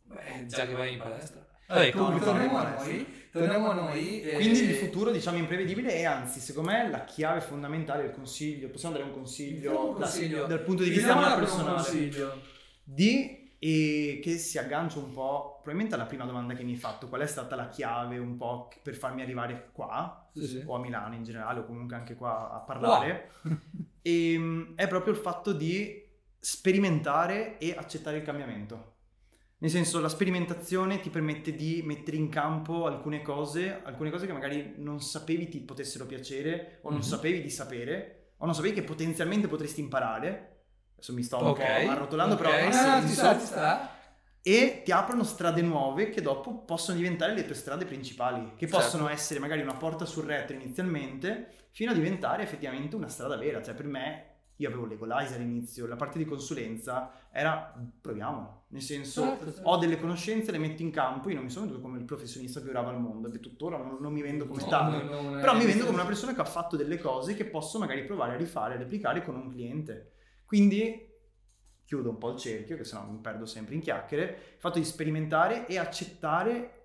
Beh, già che vai in palestra. Vabbè, comunque torniamo a no. noi. Torniamo a noi. e- Quindi il futuro, diciamo, imprevedibile e anzi, secondo me la chiave fondamentale, il consiglio, possiamo dare un consiglio, un da- consiglio. dal punto di vista mio personale, di e che si aggancia un po', probabilmente alla prima domanda che mi hai fatto, qual è stata la chiave un po' per farmi arrivare qua, Sì, sì. o a Milano in generale, o comunque anche qua a parlare, Ehm, è proprio il fatto di sperimentare e accettare il cambiamento. Nel senso, la sperimentazione ti permette di mettere in campo alcune cose, alcune cose che magari non sapevi ti potessero piacere, o non Mhm. sapevi di sapere, o non sapevi che potenzialmente potresti imparare. Adesso mi sto un Ok. po' arrotolando, però Ok. ha Ah, senso. ci sta, ci sta. E ti aprono strade nuove che dopo possono diventare le tue strade principali, che Certo. possono essere magari una porta sul retro inizialmente, fino a diventare effettivamente una strada vera. Cioè, per me, io avevo Legolize all'inizio, la parte di consulenza era proviamo, nel senso Certo, certo. ho delle conoscenze, le metto in campo, io non mi sono venuto come il professionista più bravo al mondo, e tuttora non, non mi vendo come No, tale. non è- Però mi vendo come una persona che ha fatto delle cose che posso magari provare a rifare, a replicare con un cliente. Quindi chiudo un po' il cerchio, che sennò mi perdo sempre in chiacchiere, il fatto di sperimentare e accettare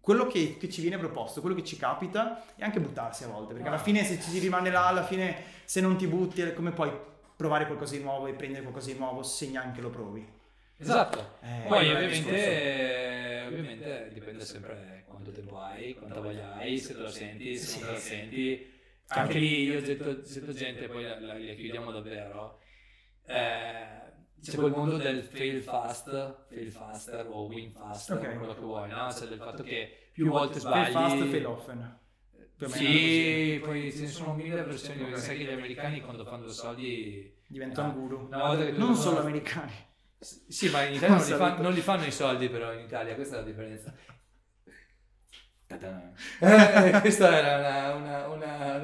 quello che, che ci viene proposto, quello che ci capita e anche buttarsi a volte, perché alla fine se ci si rimane là, alla fine se non ti butti, come puoi provare qualcosa di nuovo e prendere qualcosa di nuovo se neanche lo provi? Esatto. Eh, Poi ovviamente, ovviamente dipende sempre quanto tempo hai, quanta voglia hai, se te lo senti, se non te lo senti. Anche lì io sento, sento gente, poi la, la- la chiudiamo davvero. Eh, c'è quel mondo del fail fast, fail faster o win faster, Ok. quello che vuoi, no? Cioè del fatto che più volte sbagli. Fail fast, fail often. Sì, poi ce ne sono mille versioni, perché sai che gli americani quando fanno soldi... diventano Ah, guru. tu- Non solo americani. Sì, ma in Italia non li, fa- Saluto. non li fanno i soldi però in Italia, questa è la differenza. Ta-da. Eh, questa era una, una, una-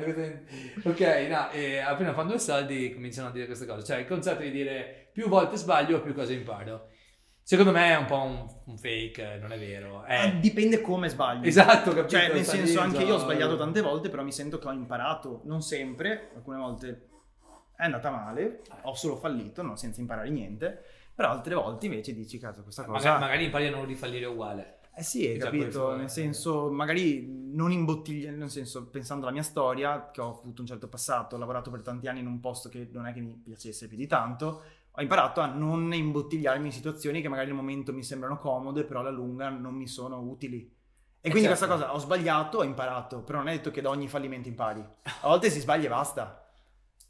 Ok, no, e appena fanno i soldi cominciano a dire queste cose. Cioè il concetto di dire più volte sbaglio, più cose imparo. Secondo me è un po' un, un fake, non è vero. Eh, Dipende come sbagli. Esatto, capito? Cioè, nel senso, anche io ho sbagliato tante volte, però mi sento che ho imparato. Non sempre, alcune volte è andata male, ho solo fallito, no, senza imparare niente. Però altre volte invece dici, cazzo, questa cosa... Magari, magari impari a non rifallire uguale. Eh sì, hai capito, è- nel senso, magari non imbottigliare, nel senso, pensando alla mia storia, che ho avuto un certo passato, ho lavorato per tanti anni in un posto che non è che mi piacesse più di tanto, ho imparato a non imbottigliarmi in situazioni che magari al momento mi sembrano comode, però alla lunga non mi sono utili. E Eh, quindi certo. questa cosa, ho sbagliato, ho imparato, però non è detto che da ogni fallimento impari. A volte si sbaglia e basta.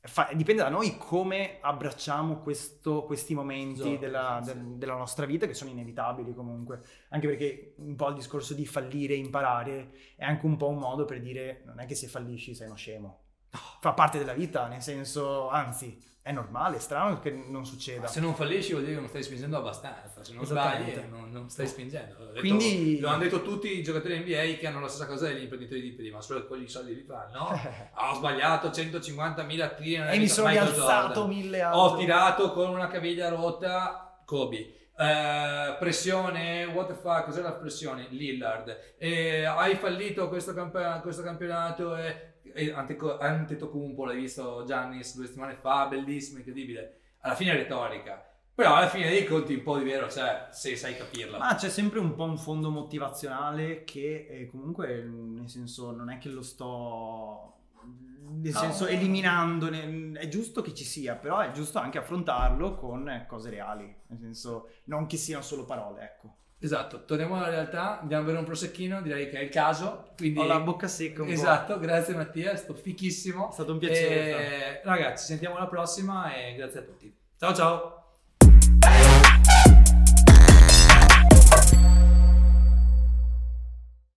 Fa- dipende da noi come abbracciamo questo- questi momenti Esatto, della, sì, del- della nostra vita che sono inevitabili comunque. Anche perché un po' il discorso di fallire imparare è anche un po' un modo per dire non è che se fallisci sei uno scemo. Fa parte della vita, nel senso, anzi, è normale, è strano che non succeda. Se non fallisci vuol dire che non stai spingendo abbastanza, se non sbagli non, non stai spingendo. L'ho detto- Quindi- Lo hanno detto tutti i giocatori NBA che hanno la stessa cosa degli imprenditori di prima, solo quelli i soldi li fanno. Ah, ho sbagliato 150.000 tiri e mi sono rialzato Jordan. mille Ho tirato con una caviglia rotta, Kobe. Eh, pressione, what the fuck, cos'è la pressione? Lillard. Eh, hai fallito questo, camp- questo campionato e, e Antetokounmpo, l'hai visto Giannis due settimane fa, bellissimo, incredibile. Alla fine è retorica. Però alla fine dei conti un po' di vero c'è, se sai capirla. Ma c'è sempre un po' un fondo motivazionale che eh, comunque, nel senso, non è che lo sto nel No. senso eliminando, è giusto che ci sia, però è giusto anche affrontarlo con eh, cose reali, nel senso, non che siano solo parole, ecco. Esatto, torniamo alla realtà, andiamo a bere un prosecchino, direi che è il caso. Quindi, Ho la bocca secca un po'. Esatto, grazie Mattia, è stato fichissimo. È stato un piacere. E, ragazzi, ci sentiamo alla prossima e grazie a tutti. Ciao ciao!